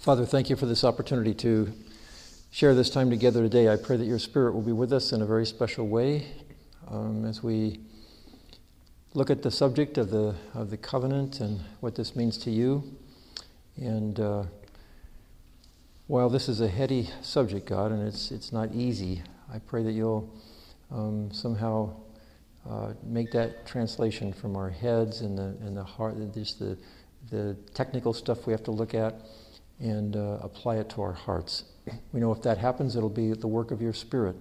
Father, thank you for this opportunity to share this time together today. I pray that your Spirit will be with us in a very special way um, as we look at the subject of the, of the covenant and what this means to you. And uh, while this is a heady subject, God, and it's, it's not easy, I pray that you'll um, somehow uh, make that translation from our heads and the, and the heart, just the, the technical stuff we have to look at and uh, apply it to our hearts. We know if that happens, it'll be the work of your Spirit.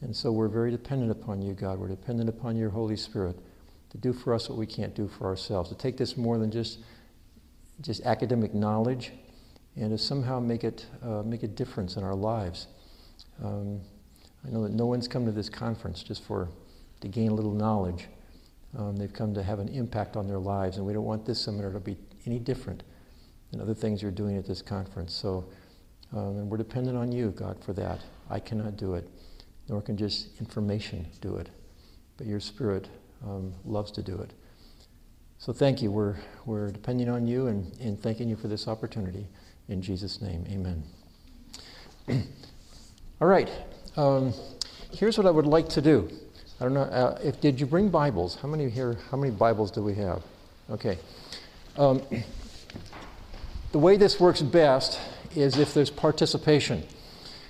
And so we're very dependent upon you, God. We're dependent upon your Holy Spirit to do for us what we can't do for ourselves, to take this more than just, just academic knowledge and to somehow make it uh, make a difference in our lives. Um, I know that no one's come to this conference just for to gain a little knowledge. Um, they've come to have an impact on their lives, and we don't want this seminar to be any different and other things you're doing at this conference. So, um, and we're dependent on you, God, for that. I cannot do it, nor can just information do it. But your Spirit um, loves to do it. So thank you. We're, we're depending on you and, and thanking you for this opportunity. In Jesus' name, amen. All right. Um, here's what I would like to do. I don't know uh, if did you bring Bibles? How many here? How many Bibles do we have? Okay. Um, the way this works best is if there's participation.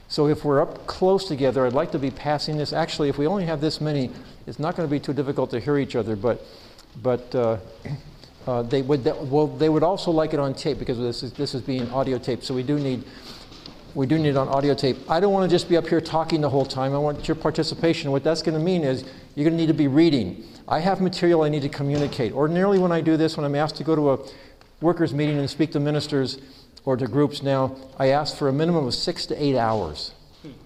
So if we're up close together, I'd like to be passing this. Actually, if we only have this many, it's not going to be too difficult to hear each other. But, but uh, uh, they would well, they would also like it on tape because this is this is being audio tape. So we do need we do need it on audio tape. I don't want to just be up here talking the whole time. I want your participation. What that's going to mean is you're going to need to be reading. I have material I need to communicate. Ordinarily, when I do this, when I'm asked to go to a workers' meeting and speak to ministers or to groups now, I ask for a minimum of six to eight hours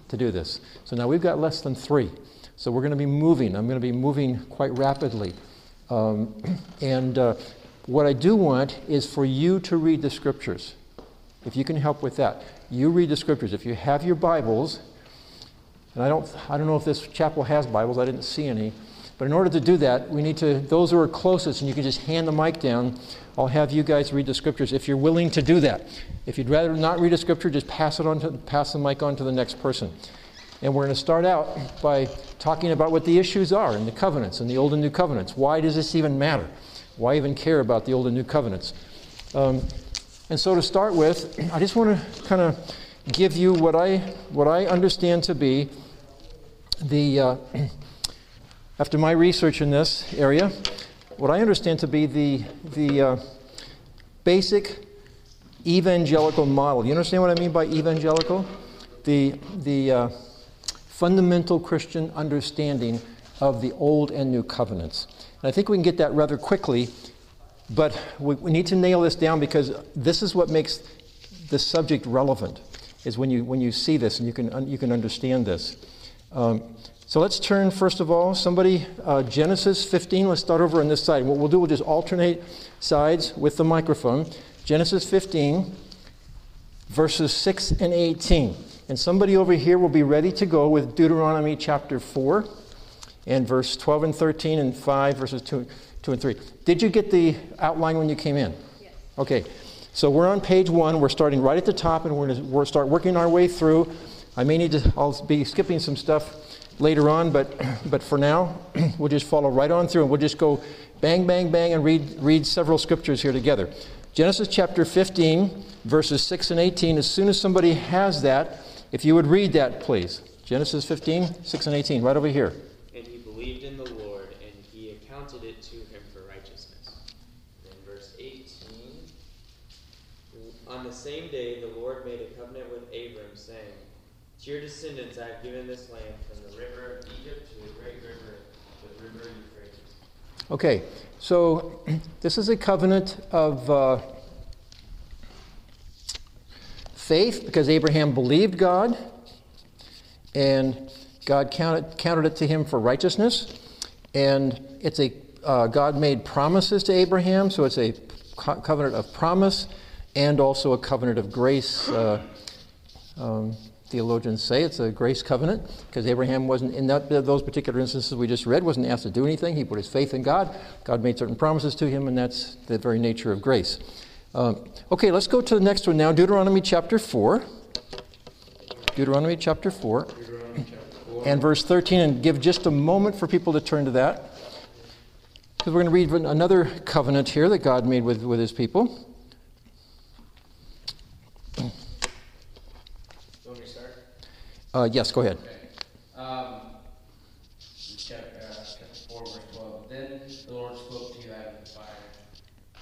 to do this. So now we've got less than three. So we're going to be moving. I'm going to be moving quite rapidly. Um, and uh, what I do want is for you to read the scriptures. If you can help with that, you read the scriptures. If you have your Bibles, and I don't, I don't know if this chapel has Bibles, I didn't see any. But in order to do that, we need to, those who are closest, and you can just hand the mic down, I'll have you guys read the scriptures if you're willing to do that. If you'd rather not read a scripture, just pass it on to, pass the mic on to the next person. And we're going to start out by talking about what the issues are in the covenants, and the Old and New Covenants. Why does this even matter? Why even care about the Old and New Covenants? Um, and so to start with, I just want to kind of give you what I, what I understand to be the. Uh, after my research in this area, what I understand to be the, the uh, basic evangelical model. You understand what I mean by evangelical? The, the uh, fundamental Christian understanding of the Old and New Covenants. And I think we can get that rather quickly, but we, we need to nail this down because this is what makes the subject relevant, is when you, when you see this and you can, you can understand this. Um, so let's turn, first of all, somebody, uh, Genesis 15. Let's start over on this side. What we'll do, we'll just alternate sides with the microphone. Genesis 15, verses 6 and 18. And somebody over here will be ready to go with Deuteronomy chapter 4 and verse 12 and 13 and 5, verses 2, 2 and 3. Did you get the outline when you came in? Yes. Okay. So we're on page one. We're starting right at the top, and we're going to start working our way through. I may need to, I'll be skipping some stuff later on, but, but for now, we'll just follow right on through and we'll just go bang, bang, bang and read, read several scriptures here together. Genesis chapter 15, verses 6 and 18. As soon as somebody has that, if you would read that, please. Genesis 15, 6 and 18, right over here. And he believed in the Lord, and he accounted it to him for righteousness. And verse 18 On the same day, the Lord made a covenant with Abram, saying, To your descendants I have given this land river of Egypt to the great river, the river Euphrates. Okay, so this is a covenant of uh, faith because Abraham believed God and God counted, counted it to him for righteousness. And it's a uh, God made promises to Abraham, so it's a co- covenant of promise and also a covenant of grace. Uh, um, theologians say it's a grace covenant because Abraham wasn't in that, those particular instances we just read wasn't asked to do anything. He put his faith in God. God made certain promises to him, and that's the very nature of grace. Um, okay, let's go to the next one now Deuteronomy chapter 4. Deuteronomy chapter 4 Deuteronomy chapter 4. and verse 13, and give just a moment for people to turn to that. Because we're going to read another covenant here that God made with, with his people. You want me to start? Uh, yes, go ahead. Okay. Um, chapter, uh, chapter 4, verse 12. Then the Lord spoke to you out of the fire.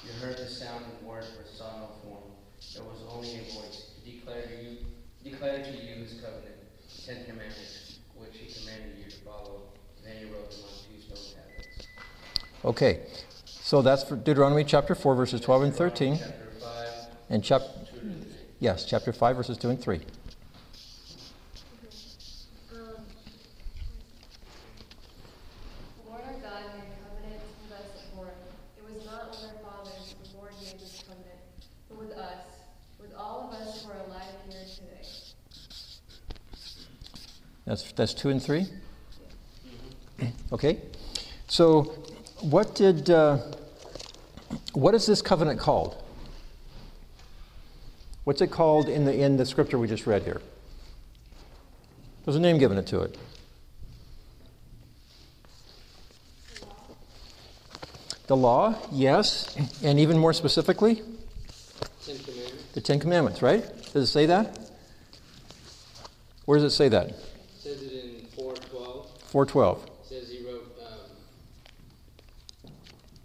You heard the sound of words, but saw no form. There was only a voice. He declared to you, declared to you his covenant, Ten Commandments, which he commanded you to follow. Then he wrote them on two stone tablets. Okay, so that's for Deuteronomy chapter 4, verses 12 and 13. Chapter 5, And chap- 2 to 3. yes, chapter 5, verses 2 and 3. Um, The Lord our God made a covenant with us at Horeb. It was not with our fathers that the Lord made this covenant, but with us, with all of us who are alive here today. That's, that's 2 and 3? Okay, so what did, uh, what is this covenant called? What's it called in the, in the scripture we just read here? There's a name given to it. The law, yes, and even more specifically, Ten the Ten Commandments, right? Does it say that? Where does it say that? Says it 412. 412. says he wrote, um,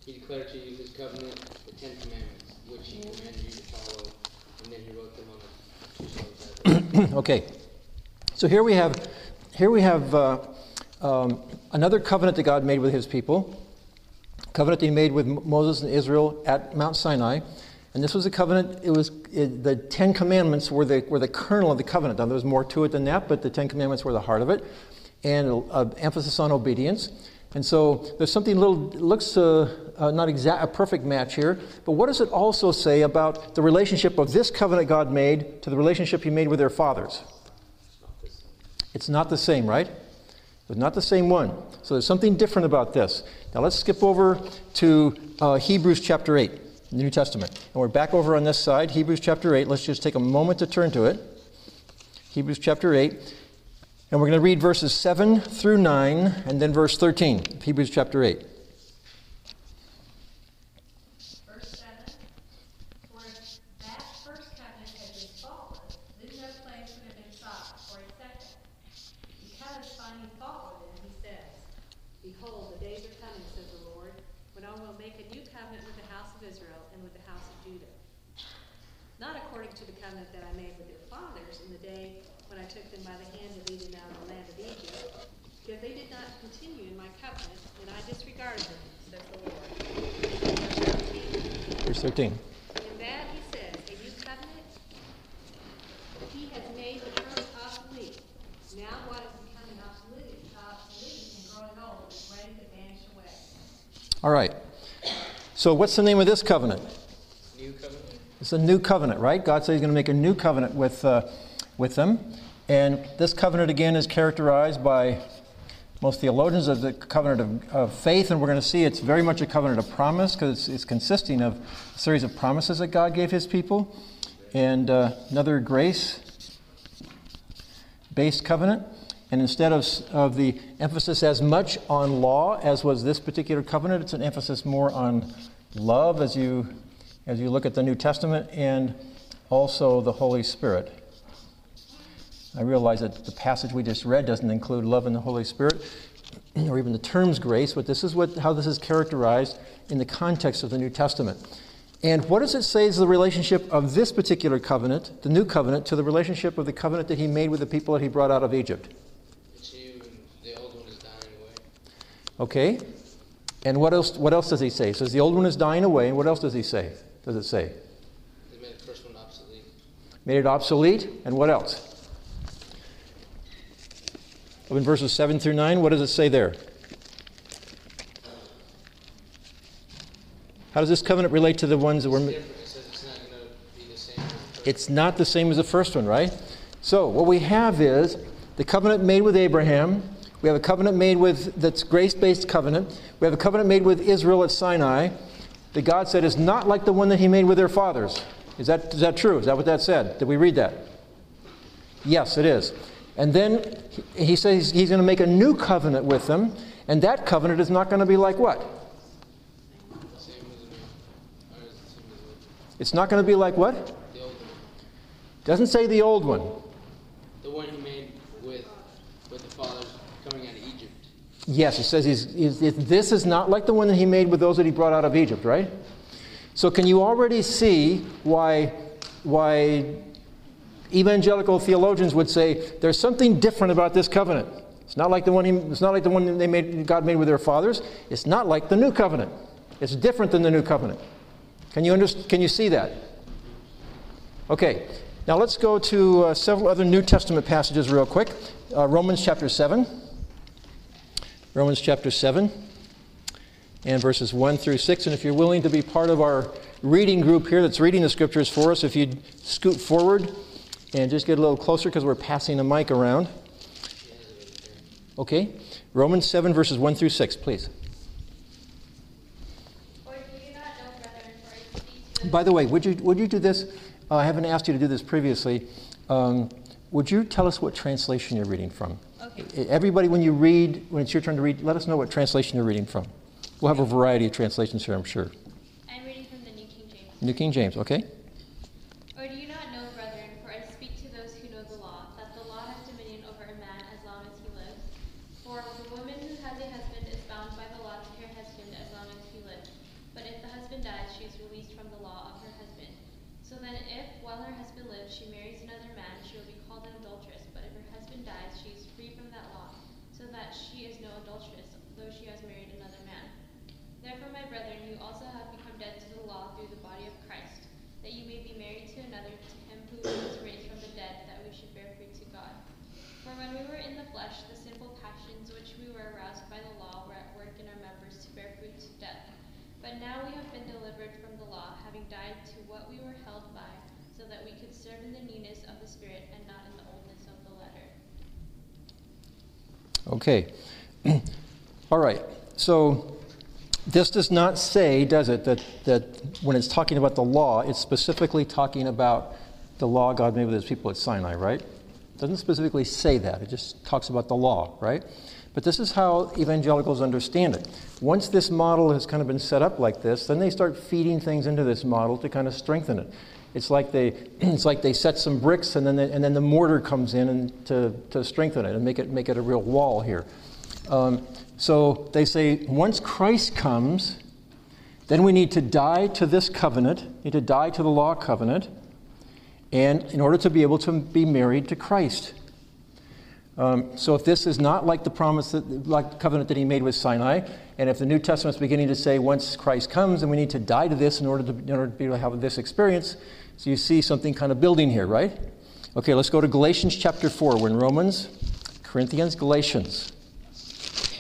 he declared to you his covenant, the Ten Commandments, which he commanded you to follow, and then he wrote them on the two okay. So here we have, here we have uh, um, another covenant that God made with His people. Covenant that He made with Moses and Israel at Mount Sinai, and this was a covenant. It was it, the Ten Commandments were the were the kernel of the covenant. Now there was more to it than that, but the Ten Commandments were the heart of it, and uh, emphasis on obedience. And so there's something little it looks uh, uh, not exact a perfect match here, but what does it also say about the relationship of this covenant God made to the relationship He made with their fathers? It's not the same, right? It's not the same one. So there's something different about this. Now let's skip over to uh, Hebrews chapter 8, in the New Testament. And we're back over on this side, Hebrews chapter 8. Let's just take a moment to turn to it. Hebrews chapter 8. And we're going to read verses 7 through 9 and then verse 13, Hebrews chapter 8. Verse seven, for if that first covenant had been faultless, then no place would have been sought for a second. Because finding fault with it, he says, Behold, the days are coming, says the Lord, when I will make a new covenant with the house of Israel and with the house of Judah. Not according to the covenant that I made with their fathers in the day when I took them by the hand to lead them out of the land of Egypt, because they did not continue in my covenant, and I disregarded them, says the Lord. Verse 13. Verse 13. In that he says, a new covenant, he has made the first obsolete. Now what is becoming obsolete, obsolete and growing old is ready to vanish away. All right. So what's the name of this covenant? New covenant? It's a new covenant, right? God said He's going to make a new covenant with, uh, with them. And this covenant, again, is characterized by most theologians as the covenant of, of faith, and we're going to see it's very much a covenant of promise because it's, it's consisting of a series of promises that God gave His people and uh, another grace based covenant. And instead of, of the emphasis as much on law as was this particular covenant, it's an emphasis more on love as you, as you look at the New Testament and also the Holy Spirit. I realize that the passage we just read doesn't include love and the Holy Spirit, or even the terms grace, but this is what, how this is characterized in the context of the New Testament. And what does it say is the relationship of this particular covenant, the new covenant, to the relationship of the covenant that he made with the people that he brought out of Egypt? It's you, and the old one is dying away. Okay? And what else, what else does he say? He says the old one is dying away, and what else does he say? Does it say? They made the first one obsolete. Made it obsolete, and what else? In verses 7 through 9, what does it say there? How does this covenant relate to the ones that were. It's different. It says it's not going to be the same as the first. It's not the same as the first one, right? So, what we have is the covenant made with Abraham. We have a covenant made with that's grace based covenant. We have a covenant made with Israel at Sinai. that God said is not like the one that he made with their fathers. Is that, is that true? Is that what that said? Did we read that? Yes, it is. And then he says he's going to make a new covenant with them, and that covenant is not going to be like what? Same as the new, or is it same as It's not going to be like what? the old one? Doesn't say the old one. The one he made with, with the fathers coming out of Egypt. Yes, it says he's, he's, this is not like the one that he made with those that he brought out of Egypt, right? So can you already see why, why evangelical theologians would say there's something different about this covenant? It's not like the one he, it's not like the one they made, God made with their fathers. It's not like the new covenant. It's different than the new covenant. Can you, under, can you see that? Okay, now let's go to uh, several other New Testament passages real quick. Uh, Romans chapter 7. Romans chapter 7 and verses 1 through 6. And if you're willing to be part of our reading group here that's reading the scriptures for us, if you'd scoot forward and just get a little closer because we're passing the mic around. Okay? Romans 7, verses 1 through 6, please. Or do you not know, brethren, for I speak to By the way, would you, would you do this? Uh, I haven't asked you to do this previously. Um, would you tell us what translation you're reading from? Okay. Everybody, when you read, when it's your turn to read, let us know what translation you're reading from. We'll have a variety of translations here, I'm sure. I'm reading from the New King James. New King James, okay? Or do you not know, brethren, for I speak to those who know the law, that the law has dominion over a man as long as he lives? For the woman who has a husband is bound by the law to her husband as long as he lives. But if the husband dies, she is released from the law of her husband. So then, if while her husband lives she marries another man, she will be called an adulteress. But if her husband dies, she is free from that law, so that she is no adulteress, though she has married another man. Therefore, my brethren, you also have become dead to the law through the body of Christ, that you may be married to another, to him who was raised from the dead, that we should bear fruit to God. For when we were in the flesh, the sinful passions which we were aroused by the law were at work in our members to bear fruit to death. But now we have been delivered from the law, having died to what we were held by, so that we could serve in the newness of the Spirit and not in the oldness of the letter. Okay. All right. So this does not say, does it, that, that when it's talking about the law, it's specifically talking about the law God made with his people at Sinai, right? It doesn't specifically say that. It just talks about the law, right? But this is how evangelicals understand it. Once this model has kind of been set up like this, then they start feeding things into this model to kind of strengthen it. It's like they, it's like they set some bricks and then, they, and then the mortar comes in and to, to strengthen it and make it, make it a real wall here. Um, so they say once Christ comes, then we need to die to this covenant, need to die to the law covenant, and in order to be able to be married to Christ. Um, so if this is not like the promise, that, like the covenant that he made with Sinai, and if the New Testament is beginning to say once Christ comes, and we need to die to this in order to, in order to be able to have this experience, so you see something kind of building here, right? Okay, let's go to Galatians chapter 4. We're in Romans, Corinthians, Galatians.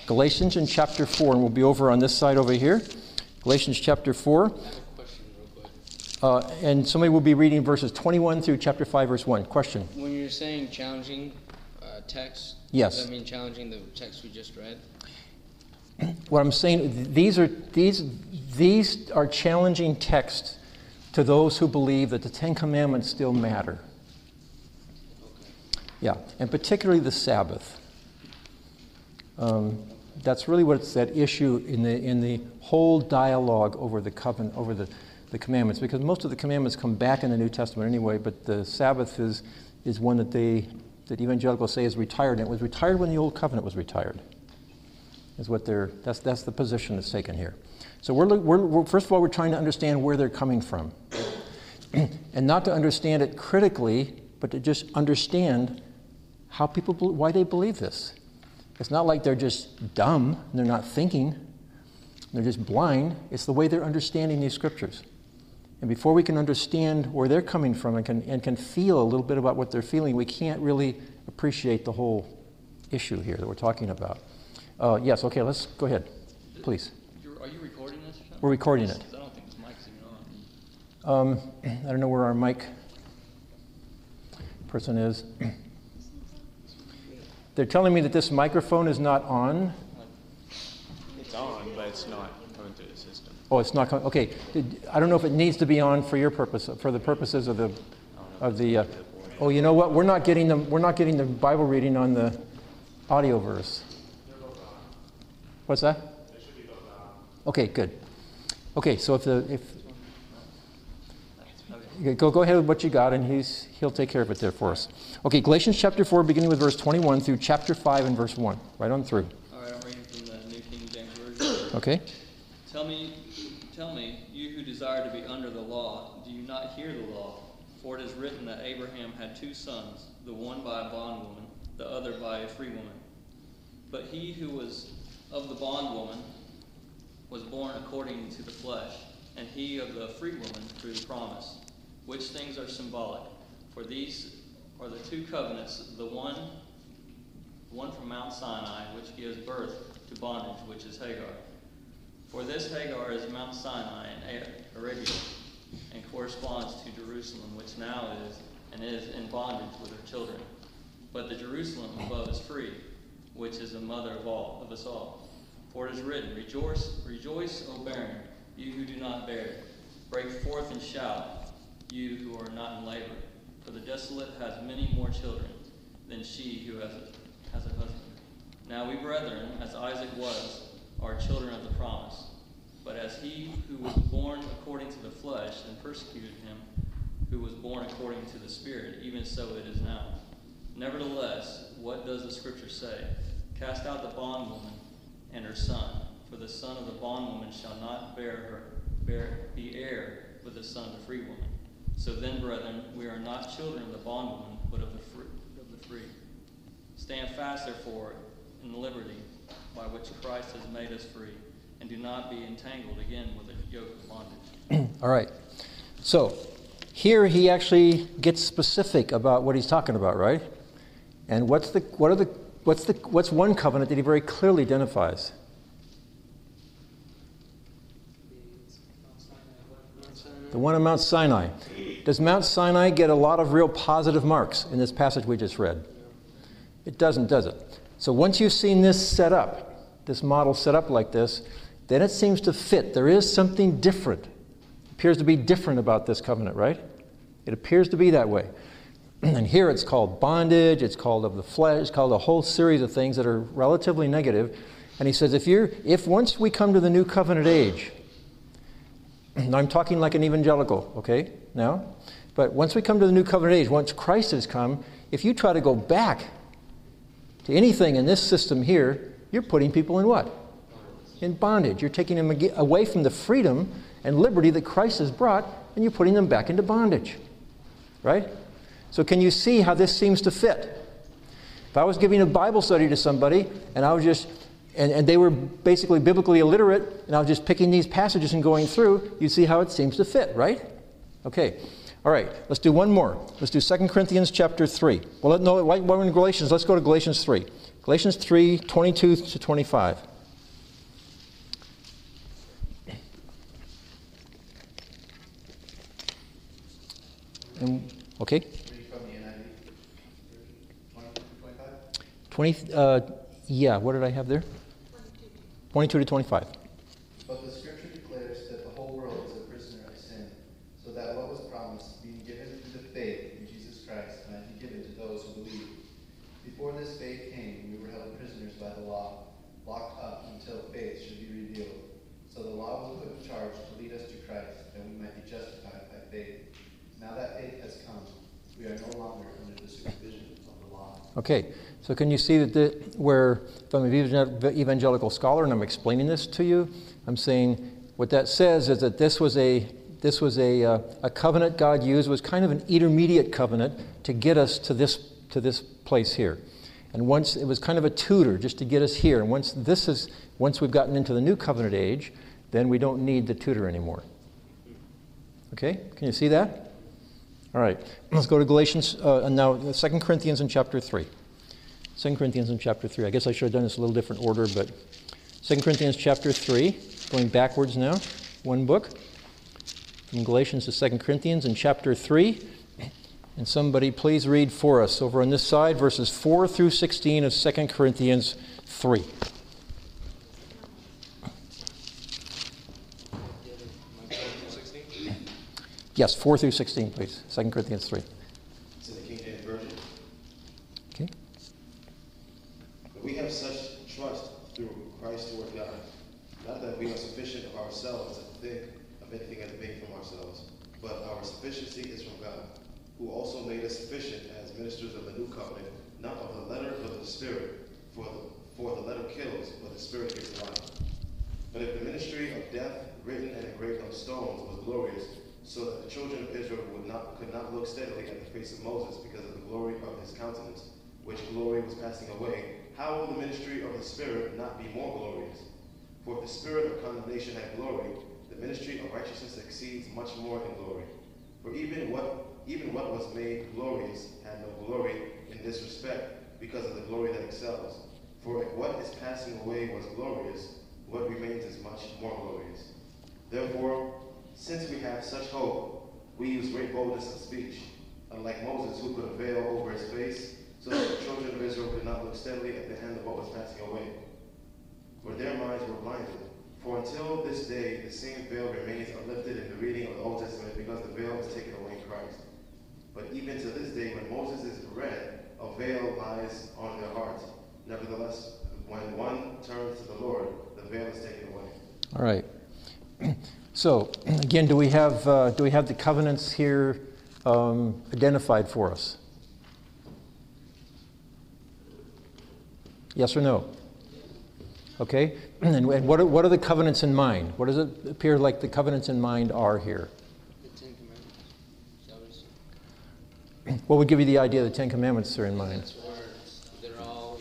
Galatians in chapter 4, and we'll be over on this side over here. Galatians chapter 4. I have a question real quick. Uh, and somebody will be reading verses 21 through chapter 5, verse 1. Question? When you're saying challenging uh, text, Yes. does that mean challenging the text we just read? What I'm saying, these are, these, these are challenging texts to those who believe that the Ten Commandments still matter. Yeah, and particularly the Sabbath. Um, that's really what's at issue in the, in the whole dialogue over the covenant, over the, the commandments, because most of the commandments come back in the New Testament anyway, but the Sabbath is, is one that they, that evangelicals say is retired, and it was retired when the old covenant was retired is what they're that's that's the position that's taken here so we're, we're, we're first of all we're trying to understand where they're coming from and not to understand it critically but to just understand how people why they believe this it's not like they're just dumb and they're not thinking they're just blind it's the way they're understanding these scriptures and before we can understand where they're coming from and can, and can feel a little bit about what they're feeling we can't really appreciate the whole issue here that we're talking about uh, yes, okay, let's go ahead. Please. Are you recording this or something? We're recording it. I don't think this mic's even on. Um, I don't know where our mic person is. They're telling me that this microphone is not on. It's on, but it's not coming through the system. Oh, it's not, coming. okay. I don't know if it needs to be on for your purpose, for the purposes of the, of the, uh, oh, you know what? We're not getting the, we're not getting the Bible reading on the audio verse. What's that? Okay, good. Okay, so if the, if, Okay, Go, go ahead with what you got, and he's, he'll take care of it there for us. Okay, Galatians chapter 4, beginning with verse 21 through chapter 5 and verse 1, right on through. All right, I'm reading from the New King James Version. Okay? Tell me, tell me, you who desire to be under the law, do you not hear the law? For it is written that Abraham had two sons, the one by a bondwoman, the other by a free woman. But he who was of the bondwoman was born according to the flesh, and he of the free woman through the promise. Which things are symbolic? For these are the two covenants, the one one from Mount Sinai, which gives birth to bondage, which is Hagar. For this Hagar is Mount Sinai in Arabia, and corresponds to Jerusalem, which now is and is in bondage with her children. But the Jerusalem above is free, which is the mother of all of us all. For it is written, Rejoice, rejoice, O barren, you who do not bear. Break forth and shout, you who are not in labor. For the desolate has many more children than she who has a, has a husband. Now we brethren, as Isaac was, are children of the promise. But as he who was born according to the flesh and persecuted him, who was born according to the Spirit, even so it is now. Nevertheless, what does the Scripture say? Cast out the bondwoman and her son, for the son of the bondwoman shall not bear her bear be heir with the son of the free woman. So then, brethren, we are not children of the bondwoman, but of the free. Of the free. Stand fast, therefore, in the liberty by which Christ has made us free, and do not be entangled again with a yoke of bondage. All right. So here he actually gets specific about what he's talking about, right? And what's the what are the what's the what's one covenant that he very clearly identifies? The one on Mount Sinai. Does Mount Sinai get a lot of real positive marks in this passage we just read? It doesn't, does it? So once you've seen this set up, this model set up like this, then it seems to fit. There is something different. appears to be different about this covenant, right? It appears to be that way. And here it's called bondage, it's called of the flesh, it's called a whole series of things that are relatively negative. And he says, if you're if once we come to the new covenant age, I'm talking like an evangelical, okay, now? But once we come to the new covenant age, once Christ has come, if you try to go back to anything in this system here, you're putting people in what? In bondage. You're taking them away from the freedom and liberty that Christ has brought, and you're putting them back into bondage. Right? So, can you see how this seems to fit? If I was giving a Bible study to somebody and I was just, and, and they were basically biblically illiterate, and I was just picking these passages and going through, you see how it seems to fit, right? Okay. All right, let's do one more. Let's do 2 Corinthians chapter 3. Well, no, while we're in Galatians, let's go to Galatians 3. Galatians 3, 22 to 25. And, okay? Read from the NIV. 20 to 25? 20, uh, yeah, what did I have there? 22 to 25. But the scripture declares that the whole world is a prisoner of sin, so that what was promised, being given through the faith in Jesus Christ, might be given to those who believe. Before this faith came, we were held prisoners by the law, locked up until faith should be revealed. So the law was put in charge to lead us to Christ, that we might be justified by faith. Now that faith has come, we are no longer under the supervision of the law. Okay, so can you see that the, where, I'm an evangelical scholar and I'm explaining this to you, I'm saying what that says is that this was a this was a, uh, a covenant God used was kind of an intermediate covenant to get us to this to this place here, and once it was kind of a tutor just to get us here. And once this is once we've gotten into the new covenant age, then we don't need the tutor anymore. Okay, can you see that? All right, let's go to Galatians, uh, now 2 Corinthians in chapter 3. 2 Corinthians in chapter 3. I guess I should have done this a little different order, but 2 Corinthians chapter 3, going backwards now, one book. From Galatians to 2 Corinthians in chapter 3. And somebody please read for us over on this side, verses 4 through 16 of 2 Corinthians 3. Yes, 4 through 16, please. 2 Corinthians 3. It's in the King James Version. Okay? But we have such trust through Christ toward God. Not that we are sufficient of ourselves to think of anything as being from ourselves, but our sufficiency is from God, who also made us sufficient as ministers of the new covenant, not of the letter, but of the Spirit. For the, for the letter kills, but the Spirit gives life. But if the ministry of death, written and engraved on stones, was glorious, so that the children of Israel would not, could not look steadily at the face of Moses because of the glory of his countenance, which glory was passing away, how will the ministry of the Spirit not be more glorious? For if the spirit of condemnation had glory, the ministry of righteousness exceeds much more in glory. For even what even what was made glorious had no glory in this respect, because of the glory that excels. For if what is passing away was glorious, what remains is much more glorious. Therefore, since we have such hope, we use great boldness of speech, unlike Moses, who put a veil over his face, so the children of Israel could not look steadily at the end of what was passing away. For their minds were blinded. For until this day, the same veil remains unlifted in the reading of the Old Testament, because the veil is taken away in Christ. But even to this day, when Moses is read, a veil lies on their hearts. Nevertheless, when one turns to the Lord, the veil is taken away. All right. So, again, do we have, uh, do we have the covenants here um, identified for us? Yes or no? Okay. And, and what, are, what are the covenants in mind? What does it appear like the covenants in mind are here? The Ten Commandments. Is that what would give you the idea the Ten Commandments are in mind? That's where they're all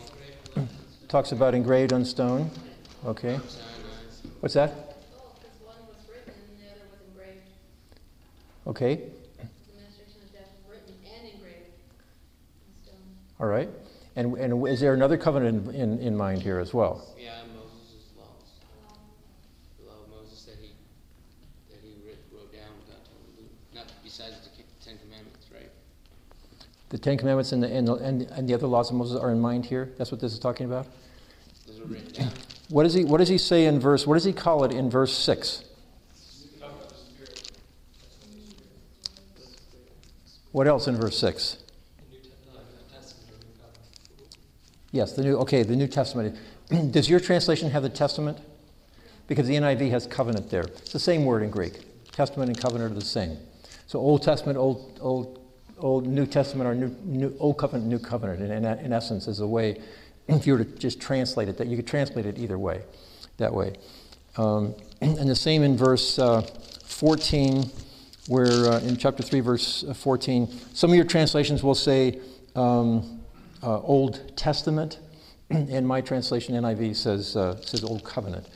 Talks about engraved on stone. Okay. What's that? Oh, because one was written and the other was engraved. Okay. The ministration of death was written and engraved in stone. All right. And, and is there another covenant in, in, in mind here as well? Yeah, Moses' laws. The law of Moses that he that he wrote down without telling Luke. Not besides the Ten Commandments, right? The Ten Commandments and the, and, the, and, and the other laws of Moses are in mind here? That's what this is talking about? Those were written down. What does he, what does he say in verse, what does he call it in verse 6? What else in verse 6? Yes, the new, okay, the New Testament. Does your translation have the Testament? Because the NIV has covenant there. It's the same word in Greek. Testament and covenant are the same. So Old Testament, Old, Old, Old New Testament are new, new, Old Covenant, New Covenant. In, in, in essence, is a way, if you were to just translate it, that you could translate it either way, that way. Um, and the same in verse uh, 14, where uh, in chapter 3, verse uh, 14, some of your translations will say um, uh, Old Testament, and my translation, NIV, says, uh, says Old Covenant.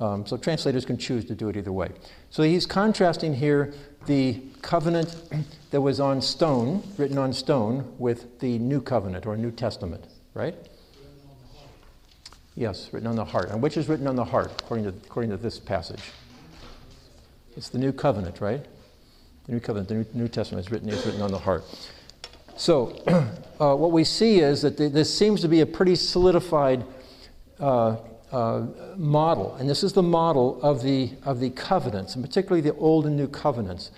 Um, so translators can choose to do it either way. So he's contrasting here the covenant that was on stone, written on stone, with the new covenant or New Testament, right? Yes, written on the heart. And which is written on the heart, according to, according to this passage? It's the new covenant, right? The new covenant, the New, Testament is written, is written on the heart. So, uh, what we see is that th- this seems to be a pretty solidified uh, uh, model, and this is the model of the, of the covenants, and particularly the Old and New Covenants.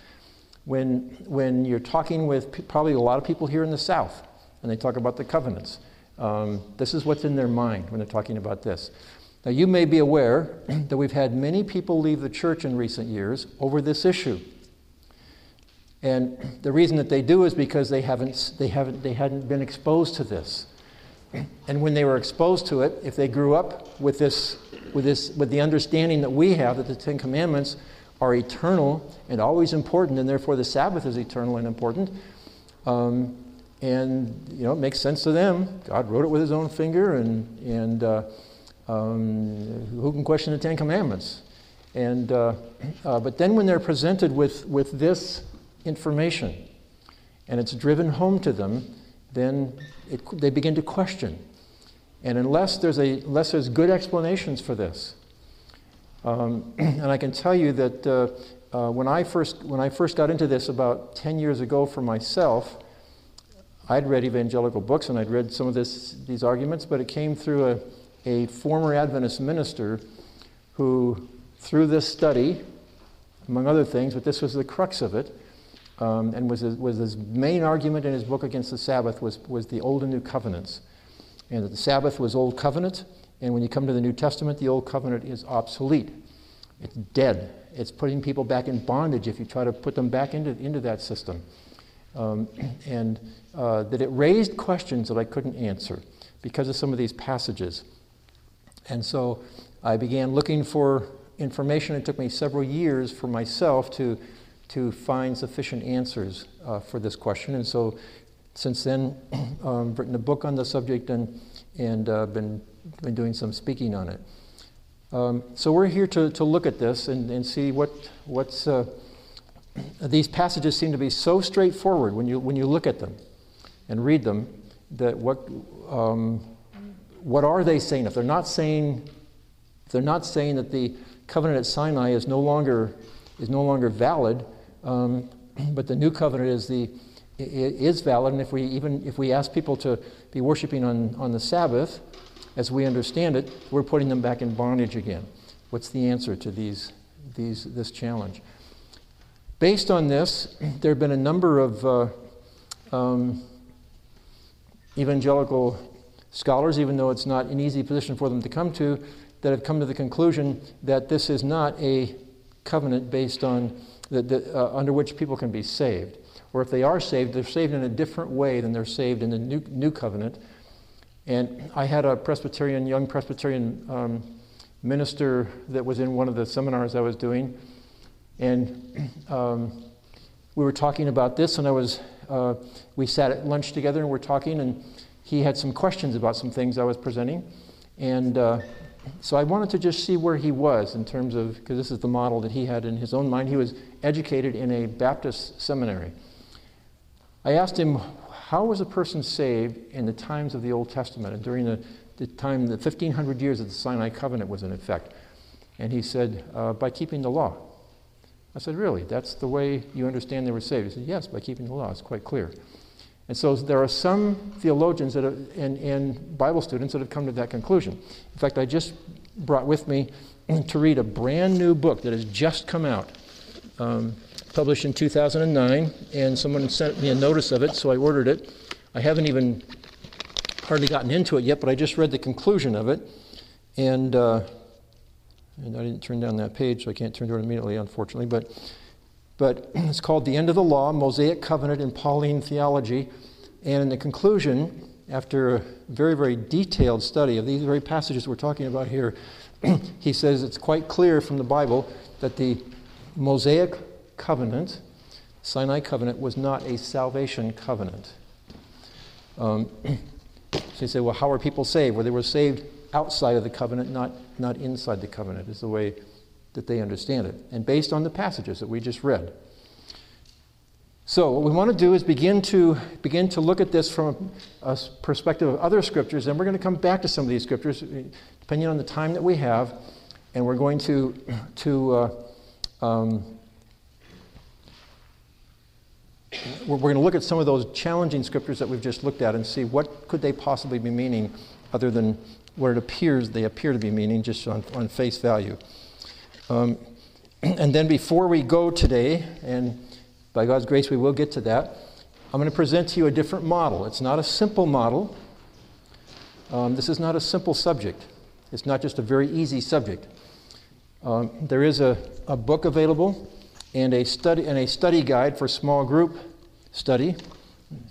When, when you're talking with probably a lot of people here in the South, and they talk about the covenants, um, this is what's in their mind when they're talking about this. Now, you may be aware that we've had many people leave the church in recent years over this issue. And the reason that they do is because they haven't, they haven't, they hadn't been exposed to this. And when they were exposed to it, if they grew up with this, with this, with the understanding that we have that the Ten Commandments are eternal and always important, and therefore the Sabbath is eternal and important, um, and you know it makes sense to them. God wrote it with His own finger, and and uh, um, who can question the Ten Commandments? And uh, uh, but then when they're presented with with this information, and it's driven home to them, then it, they begin to question. And unless there's, a, unless there's good explanations for this, um, and I can tell you that uh, uh, when, I first, when I first got into this about 10 years ago for myself, I'd read evangelical books and I'd read some of this, these arguments, but it came through a, a former Adventist minister who, through this study, among other things, but this was the crux of it, um, and was his, was his main argument in his book against the Sabbath was, was the Old and New Covenants. And that the Sabbath was Old Covenant, and when you come to the New Testament, the Old Covenant is obsolete. It's dead. It's putting people back in bondage if you try to put them back into, into that system. Um, and uh, that it raised questions that I couldn't answer because of some of these passages. And so I began looking for information. It took me several years for myself to, to find sufficient answers uh, for this question. And so since then, um, written a book on the subject and, and uh, been, been doing some speaking on it. Um, so we're here to, to look at this and, and see what, what's. Uh, these passages seem to be so straightforward when you, when you look at them and read them that what, um, what are they saying? If they're not saying, they're not saying that the covenant at Sinai is no longer, is no longer valid, um, but the new covenant is, the, is valid, and if we even if we ask people to be worshiping on, on the Sabbath, as we understand it, we're putting them back in bondage again. What's the answer to these, these, this challenge? Based on this, there have been a number of uh, um, evangelical scholars, even though it's not an easy position for them to come to, that have come to the conclusion that this is not a covenant based on the, the, uh, under which people can be saved. Or if they are saved, they're saved in a different way than they're saved in the new, new covenant. And I had a Presbyterian, young Presbyterian um, minister that was in one of the seminars I was doing. And um, we were talking about this, and I was, uh, we sat at lunch together and we're talking, and he had some questions about some things I was presenting. And uh, so I wanted to just see where he was in terms of, because this is the model that he had in his own mind. He was educated in a Baptist seminary. I asked him, how was a person saved in the times of the Old Testament and during the, the time, the 1500 years that the Sinai covenant was in effect? And he said, uh, by keeping the law. I said, Really? That's the way you understand they were saved? He said, Yes, by keeping the law. It's quite clear. And so there are some theologians that have, and, and Bible students that have come to that conclusion. In fact, I just brought with me to read a brand new book that has just come out, um, published in 2009, and someone sent me a notice of it, so I ordered it. I haven't even hardly gotten into it yet, but I just read the conclusion of it. And uh, and I didn't turn down that page, so I can't turn to it immediately, unfortunately. But, but it's called The End of the Law Mosaic Covenant in Pauline Theology. And in the conclusion, after a very, very detailed study of these very passages we're talking about here, he says it's quite clear from the Bible that the Mosaic covenant, Sinai covenant, was not a salvation covenant. Um, so you say, well, how are people saved? Well, they were saved outside of the covenant, not, not inside the covenant, is the way that they understand it, and based on the passages that we just read. So, what we want to do is begin to, begin to look at this from a, perspective of other scriptures, and we're going to come back to some of these scriptures depending on the time that we have, and we're going to, to uh, um, we're going to look at some of those challenging scriptures that we've just looked at and see what could they possibly be meaning other than what it appears they appear to be meaning just on, on face value. Um, and then before we go today, and by God's grace we will get to that, I'm going to present to you a different model. It's not a simple model. Um, this is not a simple subject. It's not just a very easy subject. Um, there is a, a book available and a study and a study guide for small group study.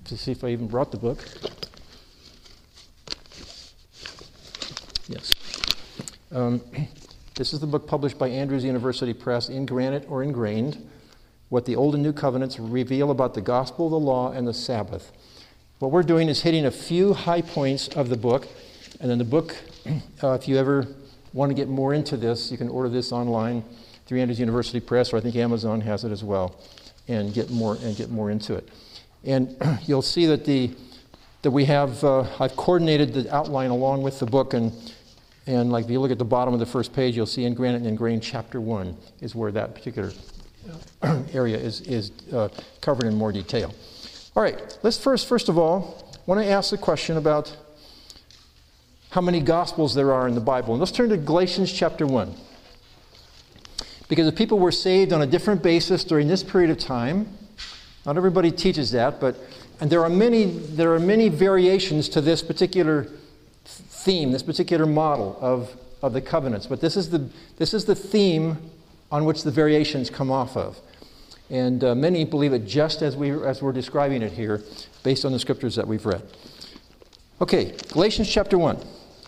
To see if I even brought the book. Yes. Um, this is the book published by Andrews University Press in granite or ingrained, what the Old and New Covenants reveal about the gospel, the law, and the Sabbath. What we're doing is hitting a few high points of the book, and then the book, uh, if you ever want to get more into this, you can order this online through Andrews University Press, or I think Amazon has it as well, and get more and get more into it. And you'll see that the that we have uh, I've coordinated the outline along with the book and and like if you look at the bottom of the first page, you'll see in granite and ingrained chapter one is where that particular area is, is uh, covered in more detail. All right, let's first, first of all, want to ask the question about how many gospels there are in the Bible. And let's turn to Galatians chapter 1. Because if people were saved on a different basis during this period of time, Not everybody teaches that, but and there are many there are many variations to this particular theme, this particular model of, of the covenants. But this is the this is the theme on which the variations come off of. And uh, many believe it just as, we, as we're describing it here, based on the scriptures that we've read. Okay, Galatians chapter 1.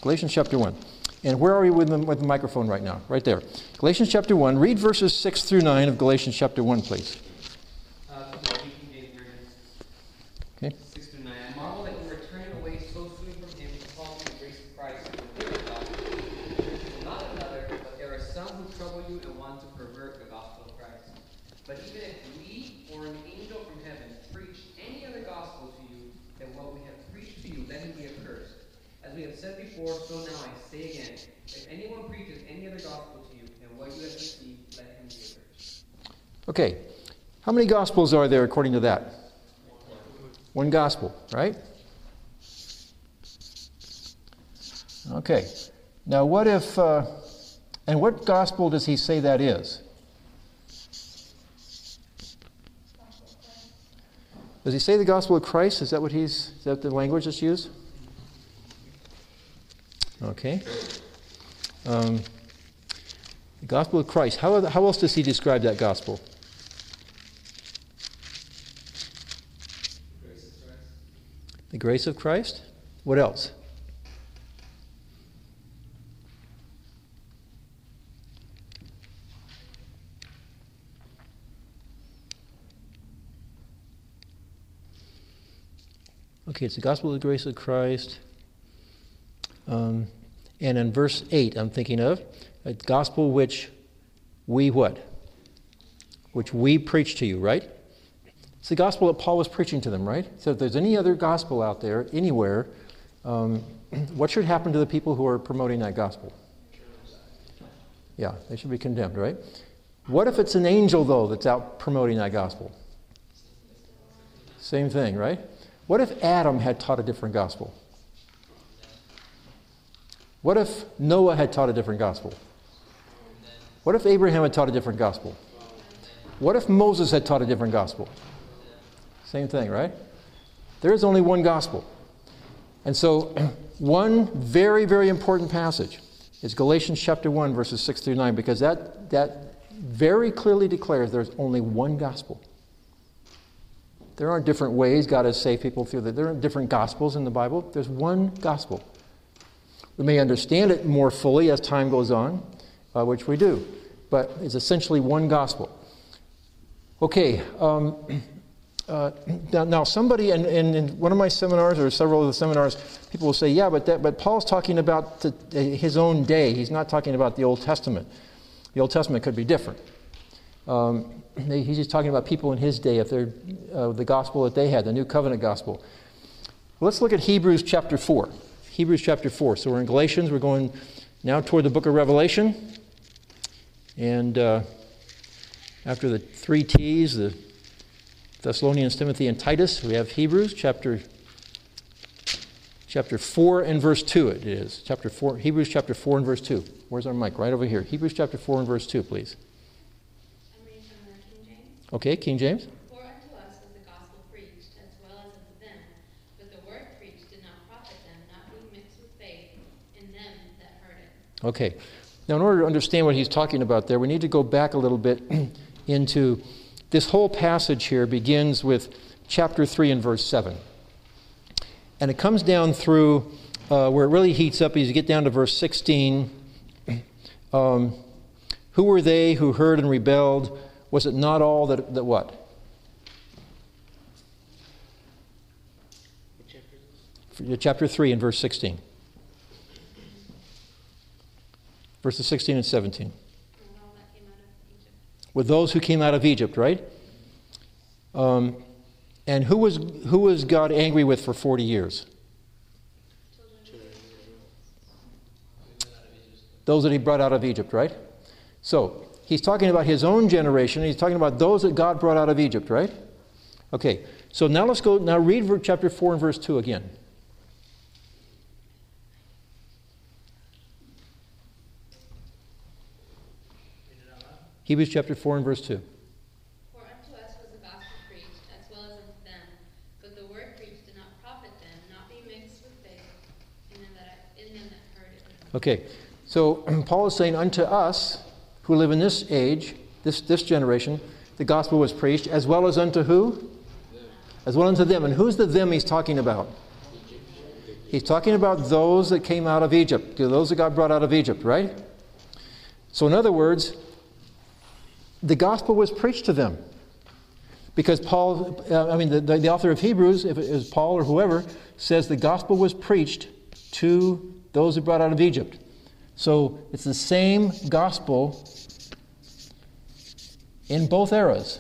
Galatians chapter 1. And where are we with the, with the microphone right now? Right there. Galatians chapter 1. Read verses 6 through 9 of Galatians chapter 1, please. Uh, from the King James Version, Okay. Six through nine. I marvel that you are turning away so soon from him to follow the grace of Christ and the word of God. Not another, but there are some who trouble you and want to pervert the gospel of Christ. But even if we or an angel from heaven preach any other gospel to you than what we have preached to you, let him be accursed. As we have said before, so now I say again, if anyone preaches any other gospel to you than what you have received, let him be accursed. Okay. How many gospels are there according to that? One gospel, right? Okay. Now, what if, uh, and what gospel does he say that is? Does he say the gospel of Christ? Is that what he's, is that the language that's used? Okay. Um, the gospel of Christ. How, how else does he describe that gospel? The grace of Christ? What else? Okay, it's the gospel of the grace of Christ. Um, and in verse 8, I'm thinking of a gospel which we what? Which we preach to you, right? It's the gospel that Paul was preaching to them, right? So if there's any other gospel out there, anywhere, um, what should happen to the people who are promoting that gospel? Yeah, they should be condemned, right? What if it's an angel, though, that's out promoting that gospel? Same thing, right? What if Adam had taught a different gospel? What if Noah had taught a different gospel? What if Abraham had taught a different gospel? What if Moses had taught a different gospel? Same thing, right? There is only one gospel. And so, one very, very important passage is Galatians chapter 1, verses 6 through 9, because that, that very clearly declares there's only one gospel. There aren't different ways God has saved people through the, there aren't different gospels in the Bible. There's one gospel. We may understand it more fully as time goes on, uh, which we do, but it's essentially one gospel. Okay, um, uh, now, now, somebody in, in, in, one of my seminars or several of the seminars, people will say, yeah, but, that, but Paul's talking about the, his own day. He's not talking about the Old Testament. The Old Testament could be different. Um, he's just talking about people in his day, if they're uh, the gospel that they had, the New Covenant gospel. Let's look at Hebrews chapter 4. Hebrews chapter 4. So we're in Galatians. We're going now toward the book of Revelation. And uh, after the three T's, the Thessalonians, Timothy, and Titus, we have Hebrews chapter, chapter 4 and verse 2 it is. Chapter 4, Hebrews chapter 4 and verse 2. Where's our mic? Right over here. Hebrews chapter 4 and verse 2, please. I'm reading from the King James. Okay, King James. For unto us was the gospel preached, as well as unto them. But the word preached did not profit them, not being mixed with faith in them that heard it. Okay. Now, in order to understand what he's talking about there, we need to go back a little bit into this whole passage here begins with chapter 3 and verse 7. And it comes down through uh, where it really heats up as you get down to verse 16. Um, who were they who heard and rebelled? Was it not all that, that what? Chapter 3 and verse 16. Verses 16 and 17 And all that came out of Egypt. with those who came out of Egypt, right? Um, and who was, who was God angry with for 40 years? Those that he brought out of Egypt, right? So, he's talking about his own generation. He's talking about those that God brought out of Egypt, right? Okay, so now let's go, now read chapter 4 and verse 2 again. Hebrews chapter 4 and verse 2. For unto us was the gospel preached, as well as unto them. But the word preached did not profit them, not be mixed with faith in them that, in them that heard it. Okay, so Paul is saying, Unto us who live in this age, this, this generation, the gospel was preached, as well as unto who? As well unto them. And who's the them he's talking about? He's talking about those that came out of Egypt, those that got brought out of Egypt, right? So, in other words, the gospel was preached to them. Because Paul, uh, I mean, the, the, author of Hebrews, if it is Paul or whoever, says the gospel was preached to those who brought out of Egypt. So it's the same gospel in both eras.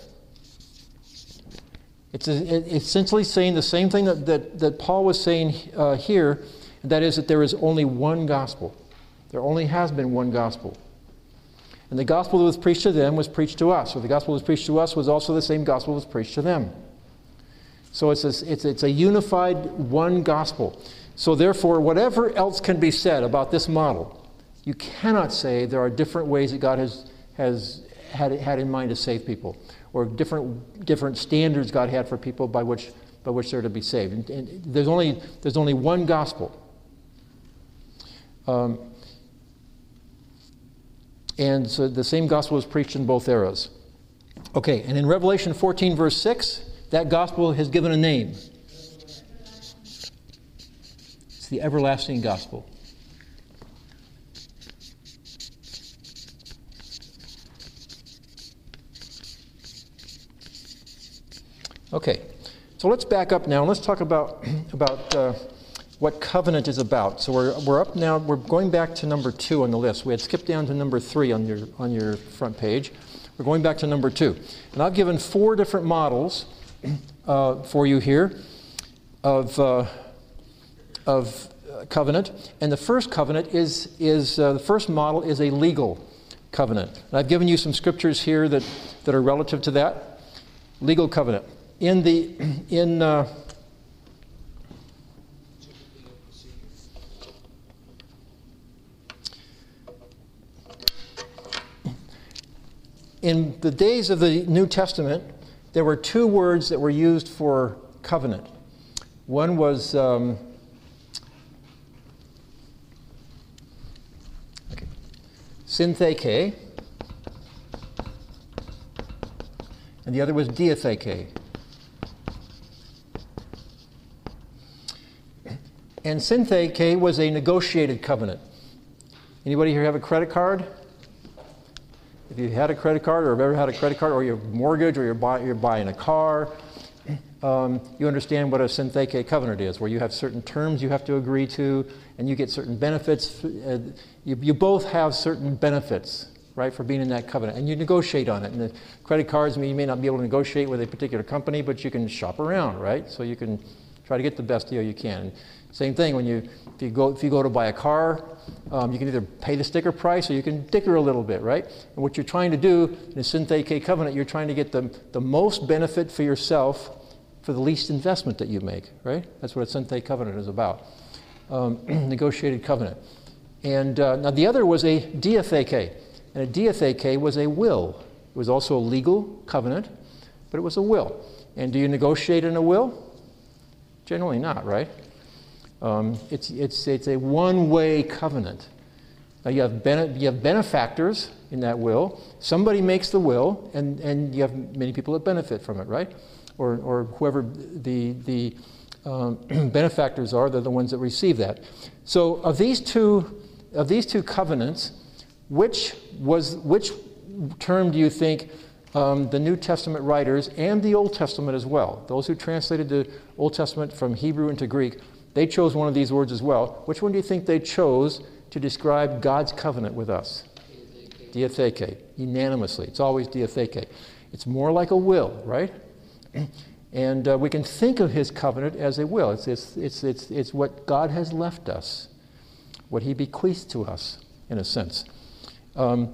It's, essentially saying the same thing that, that, that Paul was saying uh, here, that is that there is only one gospel. There only has been one gospel. And the gospel that was preached to them was preached to us. So the gospel that was preached to us was also the same gospel that was preached to them. So it's a, it's, it's a unified one gospel. So therefore, whatever else can be said about this model, you cannot say there are different ways that God has, has had, had in mind to save people, or different, different standards God had for people by which, by which they're to be saved. And, and there's, only, there's only one gospel. Um, and so the same gospel was preached in both eras. Okay, and in Revelation 14, verse 6, that gospel has given a name. It's the everlasting gospel. Okay, so let's back up now and let's talk about, about uh, what covenant is about. So we're, we're up now, we're going back to number two on the list. We had skipped down to number three on your, on your front page. We're going back to number two. And I've given four different models uh, for you here of, uh, of covenant. And the first covenant is, is uh, the first model is a legal covenant. And I've given you some scriptures here that, that are relative to that. Legal covenant in the in in the days of the New Testament, there were two words that were used for covenant. One was um, okay, syntheke, and the other was diatheke. And syntheke was a negotiated covenant. Anybody here have a credit card? If you had a credit card or have ever had a credit card or your mortgage or you're, buy, you're buying a car, um, you understand what a syntheke covenant is, where you have certain terms you have to agree to and you get certain benefits. Uh, you, you both have certain benefits, right, for being in that covenant. And you negotiate on it. And the credit cards you may not be able to negotiate with a particular company, but you can shop around, right? So you can try to get the best deal you can. Same thing when you if you go if you go to buy a car, um, you can either pay the sticker price or you can dicker a little bit, right? And what you're trying to do in a syntheke covenant, you're trying to get the, the most benefit for yourself for the least investment that you make, right? That's what a syntheke covenant is about. Um, negotiated covenant. And uh, now the other was a diatheke. And a diatheke was a will. It was also a legal covenant, but it was a will. And do you negotiate in a will? Generally not, right? Um, it's, it's, it's a one way covenant. Now you have, bene- you have benefactors in that will. Somebody makes the will, and, and you have many people that benefit from it, right? Or, or whoever the, the um, benefactors are, they're the ones that receive that. So of these two, of these two covenants, which, was, which term do you think um, the New Testament writers and the Old Testament as well, those who translated the Old Testament from Hebrew into Greek, they chose one of these words as well. Which one do you think they chose to describe God's covenant with us? Diatheke, unanimously. It's always diatheke. It's more like a will, right? And uh, we can think of his covenant as a will. It's, it's, it's, it's, it's what God has left us, what he bequeathed to us, in a sense. Um,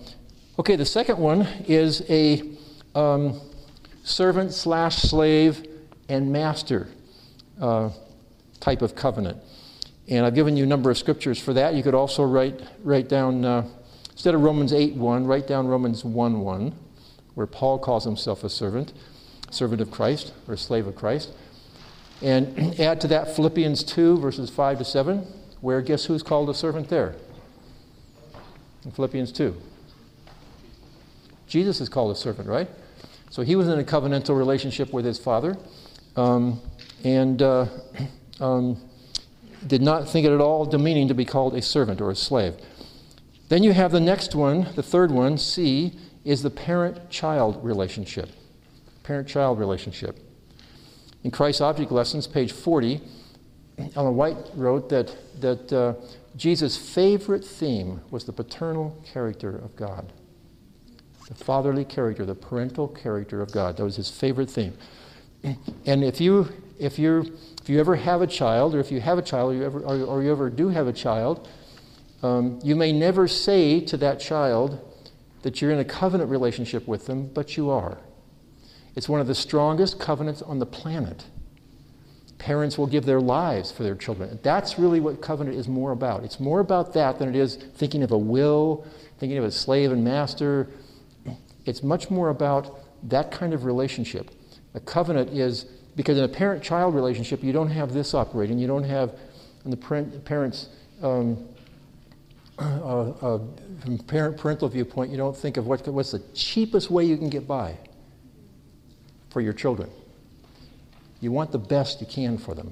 okay, the second one is a um, servant slash slave and master uh, type of covenant. And I've given you a number of scriptures for that. You could also write, write down, uh, instead of Romans 8 1, write down Romans 1 1, where Paul calls himself a servant, servant of Christ, or slave of Christ. And add to that Philippians 2, verses 5 to 7, where guess who's called a servant there? in Philippians 2? Jesus is called a servant, right? So he was in a covenantal relationship with his father um, and uh, um, did not think it at all demeaning to be called a servant or a slave. Then you have the next one, the third one, C, is the parent child relationship. Parent child relationship. In Christ's Object Lessons, page 40, Ellen White wrote that, that uh, Jesus' favorite theme was the paternal character of God. The fatherly character, the parental character of God. That was his favorite theme. And if you, if you, if you ever have a child, or if you have a child, or you ever, or, or you ever do have a child, um, you may never say to that child that you're in a covenant relationship with them, but you are. It's one of the strongest covenants on the planet. Parents will give their lives for their children. That's really what covenant is more about. It's more about that than it is thinking of a will, thinking of a slave and master. It's much more about that kind of relationship. A covenant is because in a parent child relationship, you don't have this operating. You don't have, the parents, um, uh, uh, from parent parental viewpoint, you don't think of what, what's the cheapest way you can get by for your children. You want the best you can for them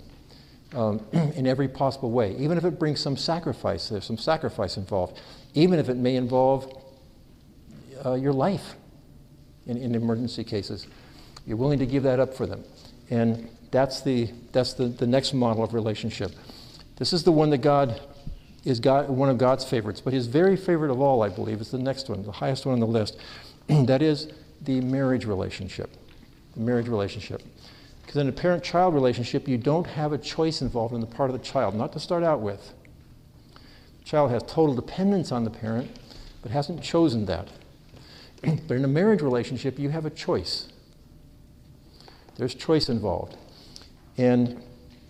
um, in every possible way, even if it brings some sacrifice. There's some sacrifice involved, even if it may involve uh, your life in, in emergency cases. You're willing to give that up for them. And that's the, that's the, the next model of relationship. This is the one that God is God, one of God's favorites, but his very favorite of all, I believe, is the next one, the highest one on the list. that is the marriage relationship. The marriage relationship. Because in a parent child relationship, you don't have a choice involved on the part of the child, not to start out with. The child has total dependence on the parent, but hasn't chosen that. But in a marriage relationship, you have a choice. There's choice involved. And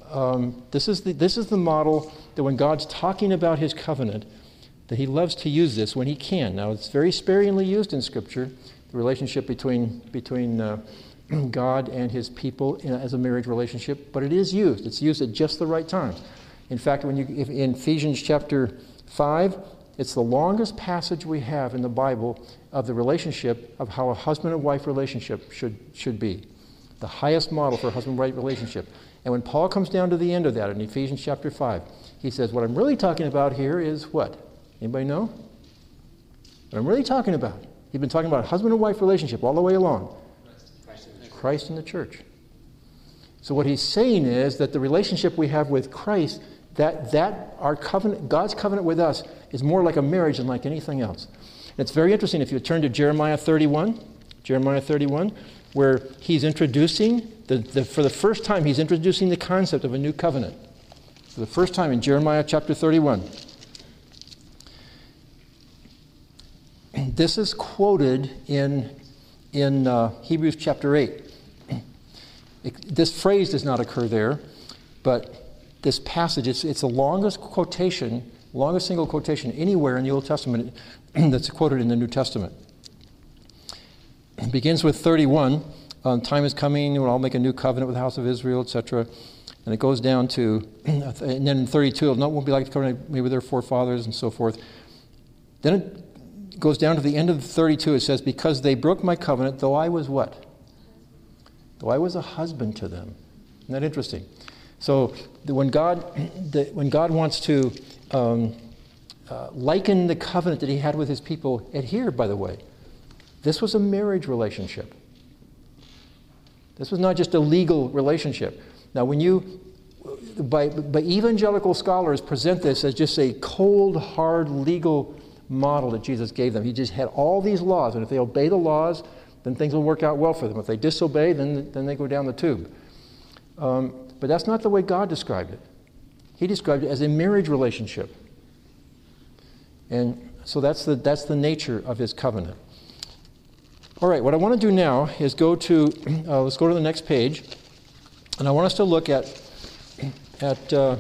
um, this, is the, this is the model that when God's talking about his covenant, that he loves to use this when he can. Now, it's very sparingly used in Scripture, the relationship between, between uh, God and his people as a marriage relationship, but it is used. It's used at just the right times. In fact, when you, in Ephesians chapter 5, it's the longest passage we have in the Bible of the relationship of how a husband and wife relationship should, should be. The highest model for a husband and wife relationship. And when Paul comes down to the end of that in Ephesians chapter 5, he says, What I'm really talking about here is what? Anybody know? What I'm really talking about. He's been talking about husband and wife relationship all the way along. Christ in the church. So what he's saying is that the relationship we have with Christ, that, that our covenant, God's covenant with us, is more like a marriage than like anything else. It's very interesting if you turn to Jeremiah 31, Jeremiah 31, where he's introducing, the, the, for the first time, he's introducing the concept of a new covenant. For the first time in Jeremiah chapter 31. This is quoted in, in uh, Hebrews chapter 8. It, this phrase does not occur there, but this passage, it's, it's the longest quotation, longest single quotation anywhere in the Old Testament that's quoted in the New Testament. It begins with 31. Um, time is coming when I'll make a new covenant with the house of Israel, etc. And it goes down to, and then in 32, it won't be like the covenant made with their forefathers and so forth. Then it goes down to the end of 32. It says, Because they broke my covenant, though I was what? Though I was a husband to them. Isn't that interesting? So when God, the, when God wants to um, uh, liken the covenant that he had with his people, adhere, by the way, this was a marriage relationship. This was not just a legal relationship. Now, when you, by, by evangelical scholars present this as just a cold, hard legal model that Jesus gave them. He just had all these laws, and if they obey the laws, then things will work out well for them. If they disobey, then, then they go down the tube. Um, but that's not the way God described it. He described it as a marriage relationship. And so that's the, that's the nature of his covenant. All right, what I want to do now is go to, uh, let's go to the next page. And I want us to look at, at uh,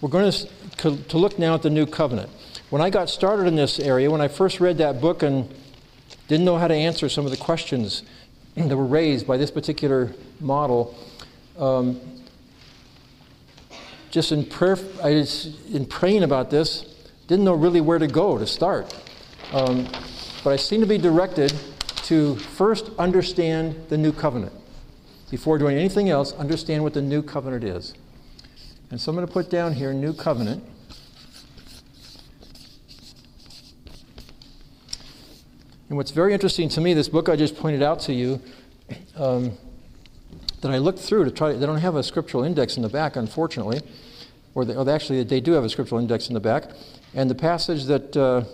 we're going to, to look now at the new covenant. When I got started in this area, when I first read that book and didn't know how to answer some of the questions that were raised by this particular model. Um, just in prayer, I just, in praying about this, didn't know really where to go to start. Um, but I seem to be directed to first understand the new covenant. Before doing anything else, understand what the new covenant is. And so I'm going to put down here new covenant. And what's very interesting to me, this book I just pointed out to you, um, that I looked through to try, they don't have a scriptural index in the back, unfortunately. Or, they, or actually, they do have a scriptural index in the back. And the passage that uh,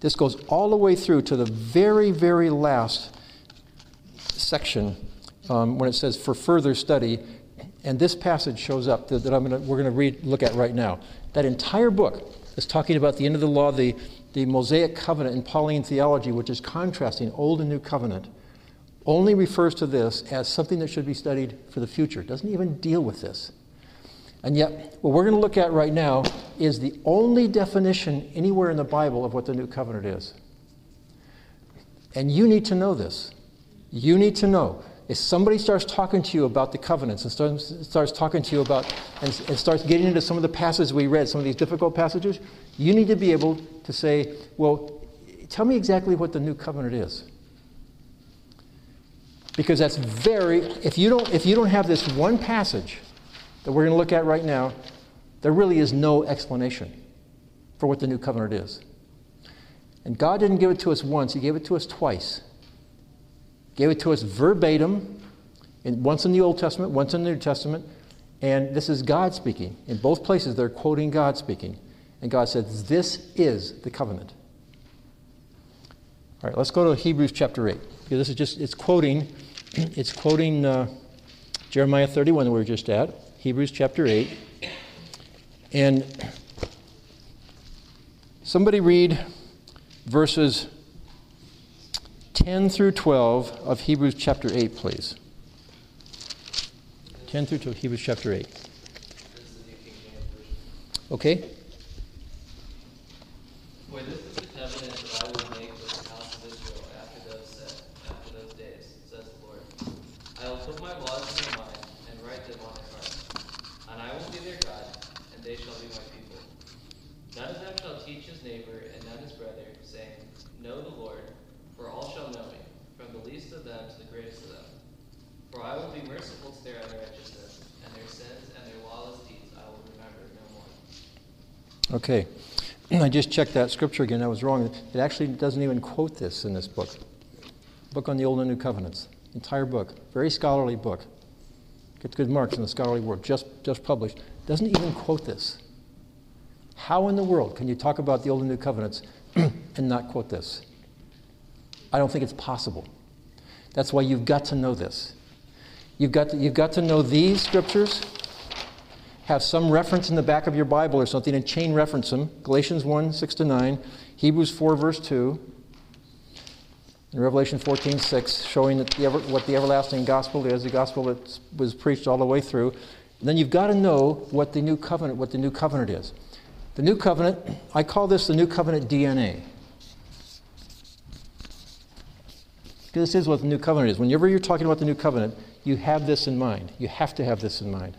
this goes all the way through to the very, very last section um, when it says for further study. And this passage shows up that, that gonna, we're going to read, look at right now. That entire book is talking about the end of the law, the, the Mosaic covenant in Pauline theology, which is contrasting Old and New Covenant, only refers to this as something that should be studied for the future. It doesn't even deal with this. And yet, what we're going to look at right now is the only definition anywhere in the Bible of what the new covenant is. And you need to know this. You need to know. If somebody starts talking to you about the covenants and starts, starts talking to you about and, and starts getting into some of the passages we read, some of these difficult passages, you need to be able to say, well, tell me exactly what the new covenant is. Because that's very, if you don't, if you don't have this one passage that we're going to look at right now, there really is no explanation for what the new covenant is. And God didn't give it to us once, He gave it to us twice. Gave it to us verbatim, in, once in the Old Testament, once in the New Testament, and this is God speaking. In both places, they're quoting God speaking. And God says, This is the covenant. All right, let's go to Hebrews chapter 8. Because this is just, it's quoting, it's quoting uh, Jeremiah 31 that we were just at, Hebrews chapter 8. And somebody read verses 10 through 12 of Hebrews chapter 8, please. 10 through 12, Hebrews chapter 8. This is the New King James Version. Okay? For this is the covenant that I will make with the house of Israel after those set, after those days, says the Lord. I will put my laws in their mind and write them on their hearts. And I will be their God, and they shall be my people. None of them shall teach his neighbor and none his brother, saying, Know the Lord, for all shall know me, from the least of them to the greatest of them. For I will be merciful to their unrighteousness, and their sins and their lawless deeds I will remember no more. Okay. I just checked that scripture again. I was wrong. It actually doesn't even quote this in this book. Book on the Old and New Covenants. Entire book. Very scholarly book. Gets good marks in the scholarly world. Just, just published. Doesn't even quote this. How in the world can you talk about the Old and New Covenants and not quote this? I don't think it's possible. That's why you've got to know this. You've got to, you've got to know these scriptures, have some reference in the back of your Bible or something, and chain reference them. Galatians 1, 6 to 9, Hebrews 4, verse 2, and Revelation 14, 6, showing that the ever, what the everlasting gospel is, the gospel that was preached all the way through. And then you've got to know what the new covenant, what the new covenant is. The new covenant, I call this the new covenant DNA. This is what the new covenant is. Whenever you're talking about the new covenant, you have this in mind. You have to have this in mind.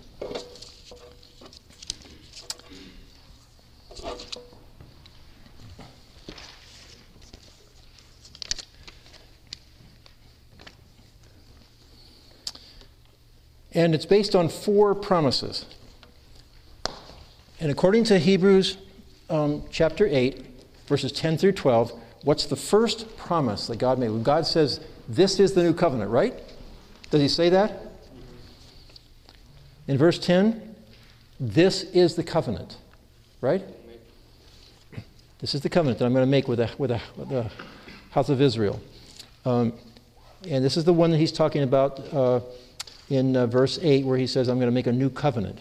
And it's based on four promises. And according to Hebrews um, chapter 8, verses 10 through 12, what's the first promise that God made? When God says, This is the new covenant, right? Does he say that? In verse 10, this is the covenant, right? This is the covenant that I'm going to make with the, with the, with the house of Israel. Um, and this is the one that he's talking about uh, in uh, verse 8, where he says, I'm going to make a new covenant.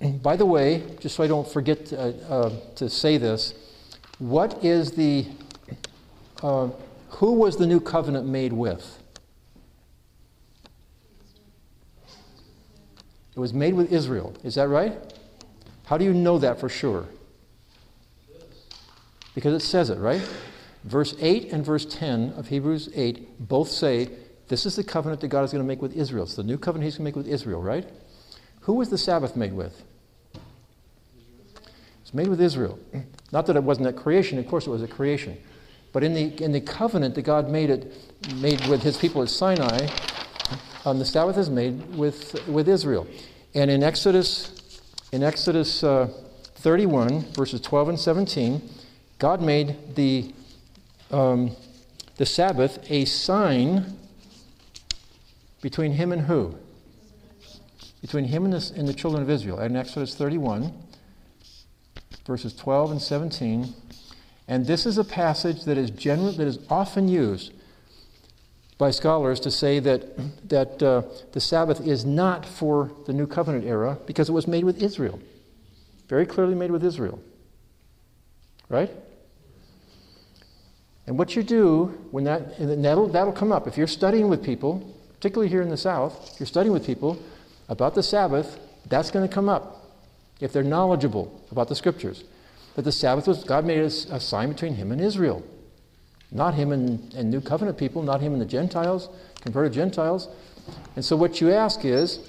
By the way, just so I don't forget uh, uh, to say this, what is the, uh, who was the new covenant made with? It was made with Israel. Is that right? How do you know that for sure? Because it says it, right? Verse 8 and verse 10 of Hebrews 8 both say this is the covenant that God is going to make with Israel. It's the new covenant he's going to make with Israel, right? Who was the Sabbath made with? It's made with Israel. Not that it wasn't a creation, of course it was a creation. But in the, in the covenant that God made it made with his people at Sinai, um, the Sabbath is made with, with Israel. And in Exodus, in Exodus uh, 31, verses 12 and 17, God made the, um, the Sabbath a sign between him and who? Between him and the, and the children of Israel. In Exodus 31, verses 12 and 17. And this is a passage that is, general, that is often used by scholars to say that, that uh, the Sabbath is not for the New Covenant era because it was made with Israel. Very clearly made with Israel. Right? And what you do when that, that'll, that'll come up. If you're studying with people, particularly here in the South, if you're studying with people about the Sabbath, that's going to come up if they're knowledgeable about the Scriptures. That the Sabbath was, God made a, a sign between Him and Israel. Not Him and, and New Covenant people, not Him and the Gentiles, converted Gentiles. And so what you ask is,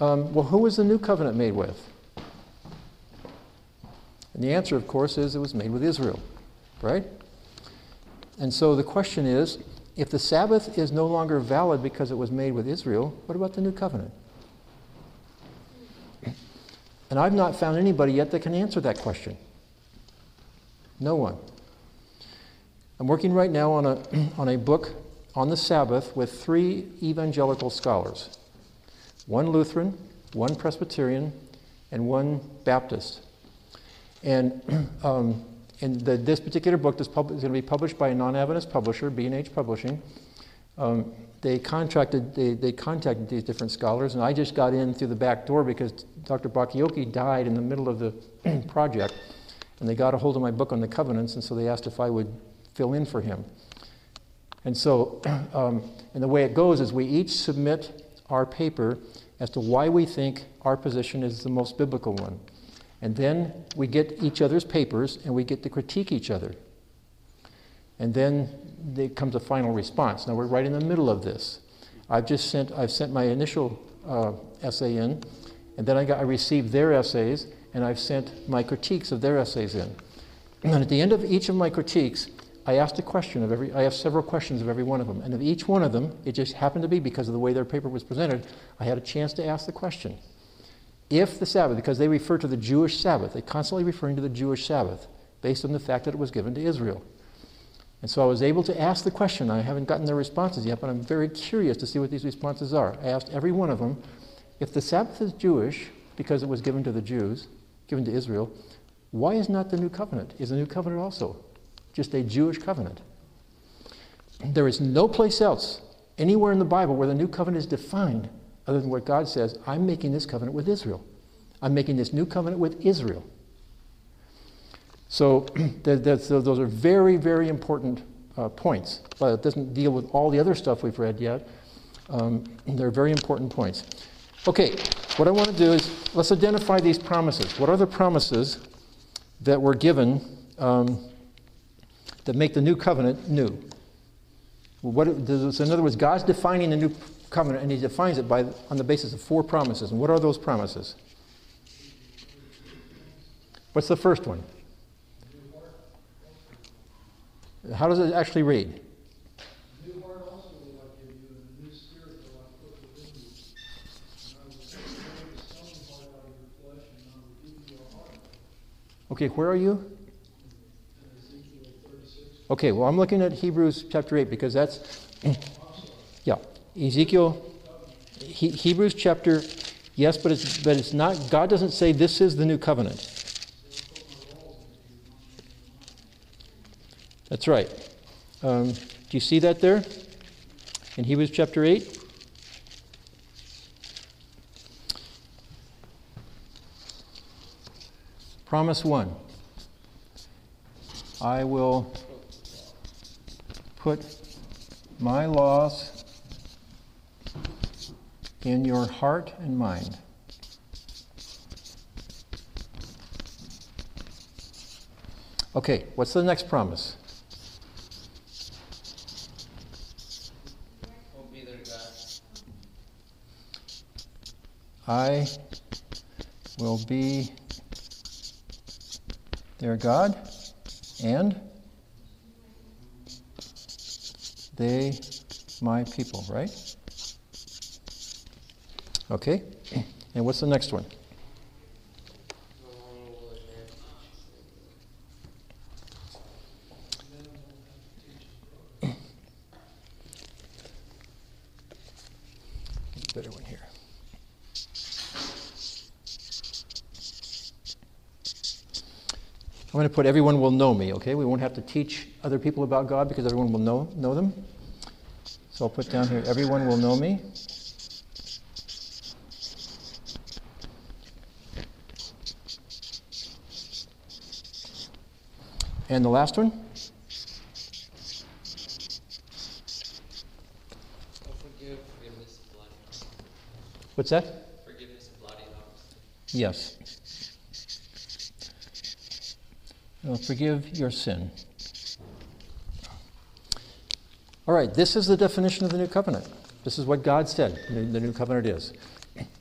um, well, who was the New Covenant made with? And the answer, of course, is it was made with Israel, right? And so the question is if the Sabbath is no longer valid because it was made with Israel, what about the New Covenant? And I've not found anybody yet that can answer that question. No one. I'm working right now on a, on a book on the Sabbath with three evangelical scholars one Lutheran, one Presbyterian, and one Baptist. And, um, and the, this particular book is, pub- is going to be published by a non Adventist publisher, B&H Publishing. Um, they contracted, they, they contacted these different scholars, and I just got in through the back door because Dr. Bacchiocchi died in the middle of the project, and they got a hold of my book on the covenants, and so they asked if I would fill in for him. And so, um, and the way it goes is we each submit our paper as to why we think our position is the most biblical one. And then we get each other's papers and we get to critique each other. And then there comes a final response. Now we're right in the middle of this. I've just sent, I've sent my initial uh, essay in, and then I, got, I received their essays, and I've sent my critiques of their essays in. And at the end of each of my critiques, I asked a question of every, I asked several questions of every one of them. And of each one of them, it just happened to be because of the way their paper was presented, I had a chance to ask the question. If the Sabbath, because they refer to the Jewish Sabbath, they're constantly referring to the Jewish Sabbath based on the fact that it was given to Israel. And so I was able to ask the question. I haven't gotten their responses yet, but I'm very curious to see what these responses are. I asked every one of them if the Sabbath is Jewish because it was given to the Jews, given to Israel, why is not the New Covenant? Is the New Covenant also just a Jewish covenant? There is no place else, anywhere in the Bible, where the New Covenant is defined other than what God says I'm making this covenant with Israel. I'm making this new covenant with Israel. So those are very, very important uh, points, but it doesn't deal with all the other stuff we've read yet. Um, they're very important points. Okay, what I want to do is let's identify these promises. What are the promises that were given um, that make the new covenant new? What, in other words, God's defining the new covenant, and He defines it by, on the basis of four promises. And what are those promises? What's the first one? How does it actually read? Okay, where are you? Okay, well, I'm looking at Hebrews chapter 8 because that's, yeah, Ezekiel, he, Hebrews chapter, yes, but it's, but it's not, God doesn't say this is the new covenant. That's right. Um, do you see that there? In Hebrews chapter 8? Promise 1. I will put my laws in your heart and mind. Okay, what's the next promise? I will be their God, and they my people, right? Okay. And what's the next one? Better one here. I'm going to put everyone will know me, okay? We won't have to teach other people about God because everyone will know, know them. So I'll put down here everyone will know me. And the last one? What's that? Yes. Forgive your sin. All right, this is the definition of the new covenant. This is what God said the new covenant is.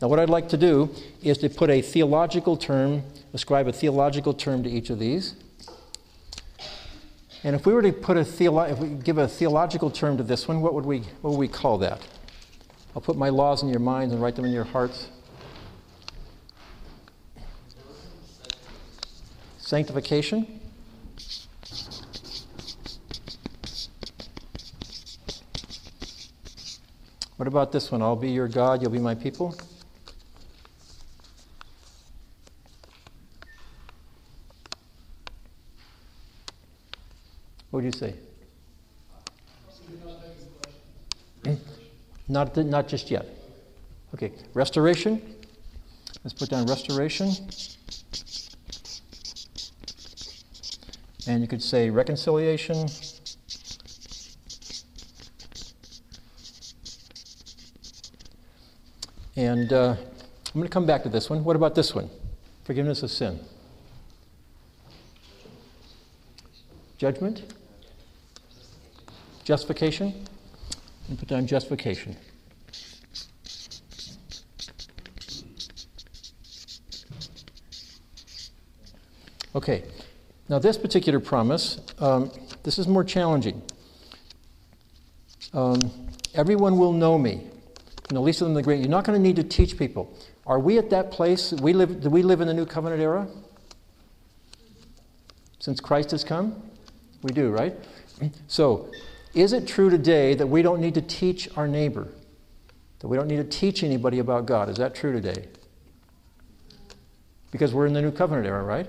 Now, what I'd like to do is to put a theological term, ascribe a theological term to each of these. And if we were to put a theolo- if we give a theological term to this one, what would we what would we call that? I'll put my laws in your minds and write them in your hearts. Sanctification. What about this one? I'll be your God, you'll be my people. What do you say? Not, not just yet. Okay, restoration. Let's put down restoration. And you could say reconciliation. And uh, I'm going to come back to this one. What about this one? Forgiveness of sin. Judgment? Justification? And put down justification. Okay, now this particular promise, um, this is more challenging. Um, everyone will know me, you know, least of them the great. You're not going to need to teach people. Are we at that place? We live, do we live in the new covenant era? Since Christ has come? We do, right? So, is it true today that we don't need to teach our neighbor? That we don't need to teach anybody about God? Is that true today? Because we're in the new covenant era, right?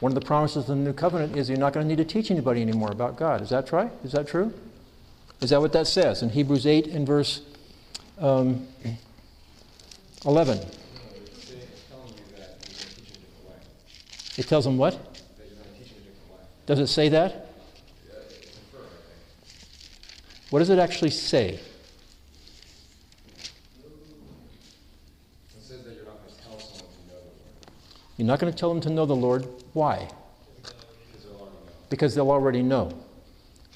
One of the promises of the new covenant is you're not going to need to teach anybody anymore about God. Is that right? Is that true? Is that what that says in Hebrews 8 and verse um, 11? It tells them what? Does it say that? What does it actually say? You're not going to tell them to know the Lord. Why? Because they'll already know.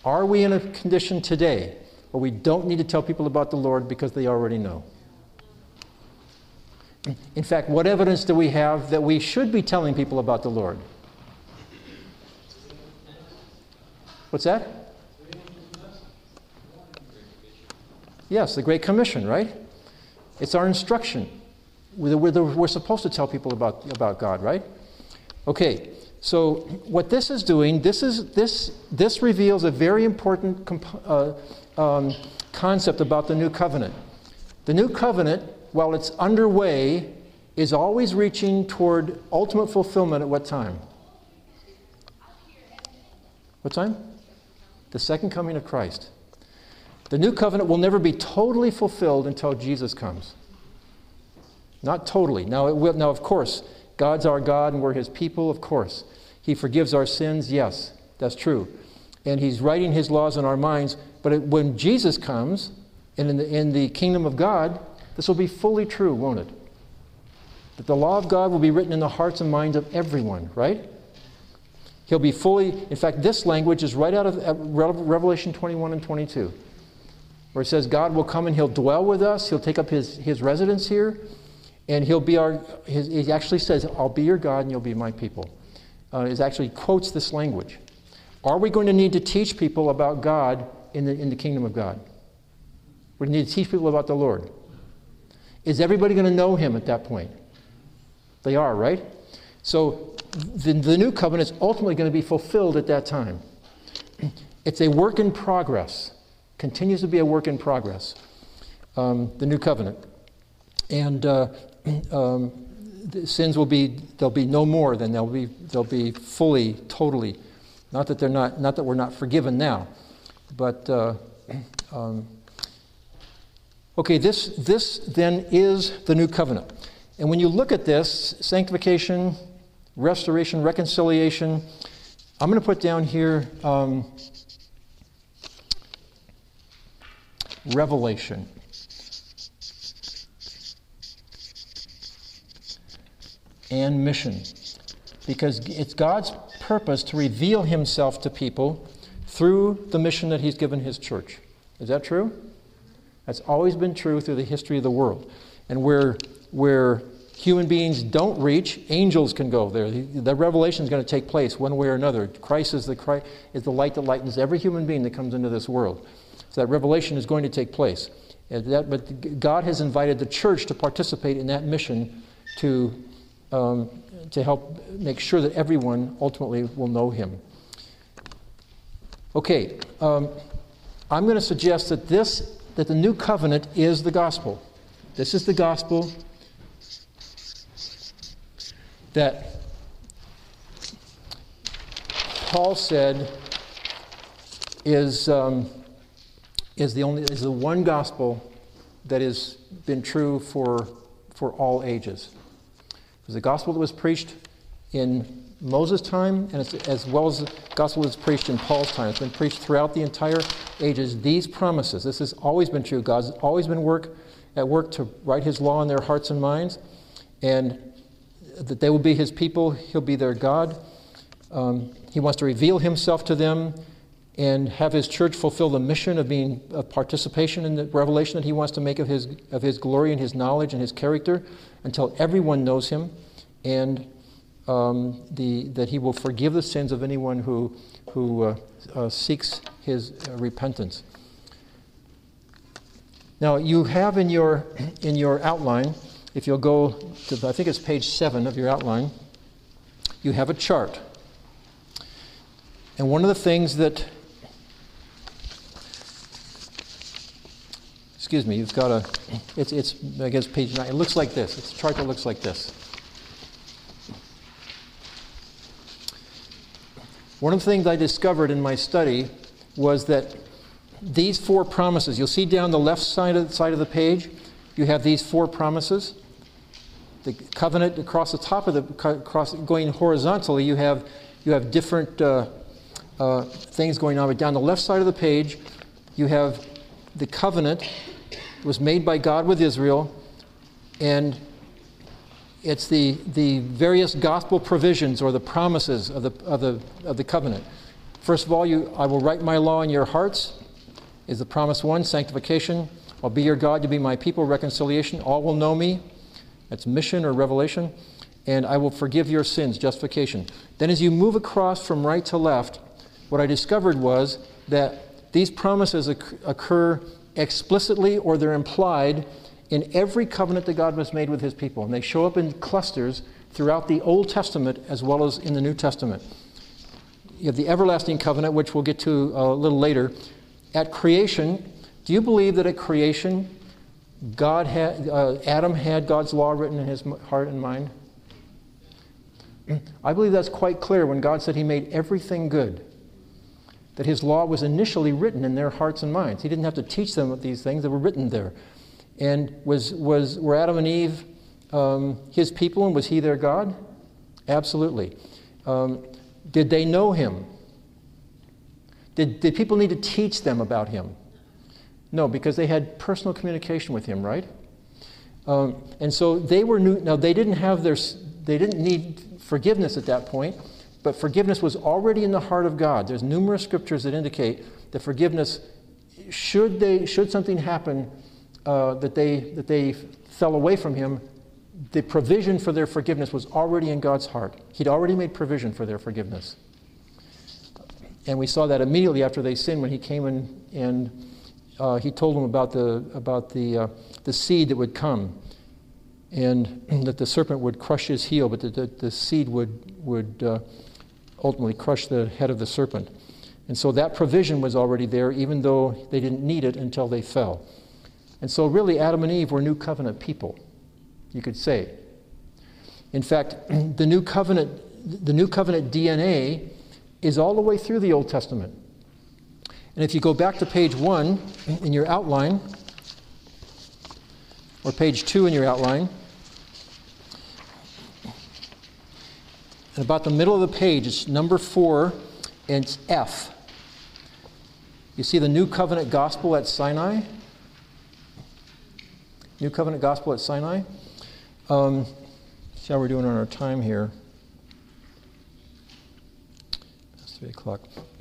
Are we in a condition today where we don't need to tell people about the Lord because they already know? In fact, what evidence do we have that we should be telling people about the Lord? What's that? Yes, the Great Commission, right? It's our instruction. We're, we're, supposed to tell people about, about God, right? Okay, so what this is doing, this, is, this, this reveals a very important uh, um, concept about the new covenant. The new covenant, while it's underway, is always reaching toward ultimate fulfillment at what time? What time? The second coming of Christ. The new covenant will never be totally fulfilled until Jesus comes. Not totally. Now, it will, now, of course, God's our God and we're His people, of course. He forgives our sins, yes, that's true. And He's writing His laws in our minds. But it, when Jesus comes, and in the, in the kingdom of God, this will be fully true, won't it? That the law of God will be written in the hearts and minds of everyone, right? He'll be fully, in fact, this language is right out of uh, Revelation 21 and 22, where it says God will come and He'll dwell with us, He'll take up His, his residence here, And he'll be our, his, he actually says, I'll be your God and you'll be my people. Uh, actually quotes this language. Are we going to need to teach people about God in the, in the kingdom of God? We need to teach people about the Lord. Is everybody going to know him at that point? They are, right? So the, the new covenant is ultimately going to be fulfilled at that time. It's a work in progress, continues to be a work in progress, um, the new covenant. And uh, um, sins will be, there'll be no more, then they'll be, they'll be fully, totally. Not that, they're not, not that we're not forgiven now, but uh, um, okay, this, this then is the new covenant. And when you look at this, sanctification, restoration, reconciliation, I'm going to put down here um, revelation. And mission. Because it's God's purpose to reveal himself to people through the mission that he's given his church. Is that true? That's always been true through the history of the world. And where, where human beings don't reach, angels can go there. The revelation is going to take place one way or another. Christ is the, Christ, is the light that lightens every human being that comes into this world. So that revelation is going to take place. That, but God has invited the church to participate in that mission to, um, to help make sure that everyone ultimately will know Him. Okay, um, I'm going to suggest that this, that the new covenant is the gospel. This is the gospel that Paul said is, um, is, the only, is the one gospel that has been true for, for all ages. It was the gospel that was preached in Moses' time, and as well as the gospel was preached in Paul's time. It's been preached throughout the entire ages. These promises, this has always been true. God's always been work, at work to write his law in their hearts and minds. And that they will be his people, he'll be their God. Um, he wants to reveal himself to them and have his church fulfill the mission of being a participation in the revelation that he wants to make of his, of his glory and his knowledge and his character until everyone knows him and um, the, that he will forgive the sins of anyone who, who uh, uh, seeks his uh, repentance. Now, you have in your, in your outline if you'll go to, I think it's page seven of your outline, you have a chart. And one of the things that, excuse me, you've got a, it's, it's I guess page nine. It looks like this. It's a chart that looks like this. One of the things I discovered in my study was that these four promises, you'll see down the left side of, the, side of the page, you have these four promises. The covenant across the top of the across going horizontally, you have you have different uh, uh, things going on. But down the left side of the page, you have the covenant was made by God with Israel, and it's the, the various gospel provisions or the promises of the, of, the, of the covenant. First of all, you, I will write my law in your hearts, is the promise one, sanctification. I'll be your God, you'll be my people, reconciliation. All will know me. That's mission or revelation. And I will forgive your sins, justification. Then, as you move across from right to left, what I discovered was that these promises occur explicitly or they're implied in every covenant that God has made with his people. And they show up in clusters throughout the Old Testament as well as in the New Testament. You have the everlasting covenant, which we'll get to a little later. At creation, do you believe that at creation, God had, uh, Adam had God's law written in his heart and mind? I believe that's quite clear when God said he made everything good. That his law was initially written in their hearts and minds. He didn't have to teach them these things, they were written there. And was, was, were Adam and Eve um, his people and was he their God? Absolutely. Um, did they know him? Did, did people need to teach them about him? No, because they had personal communication with him, right? Um, and so they were new. Now they didn't have their. They didn't need forgiveness at that point, but forgiveness was already in the heart of God. There's numerous scriptures that indicate that forgiveness, should they, should something happen, uh, that they that they fell away from Him, the provision for their forgiveness was already in God's heart. He'd already made provision for their forgiveness. And we saw that immediately after they sinned when he came in and uh, he told them about the, about the, uh, the seed that would come and that the serpent would crush his heel, but that the, the seed would, would uh, ultimately crush the head of the serpent. And so that provision was already there, even though they didn't need it until they fell. And so, really, Adam and Eve were new covenant people, you could say. In fact, the new covenant, the new covenant DNA is all the way through the Old Testament. And if you go back to page one in your outline, or page two in your outline, and about the middle of the page, it's number four, and it's F. You see the New Covenant Gospel at Sinai? New Covenant Gospel at Sinai? Um, see how we're doing on our time here. It's 3 o'clock.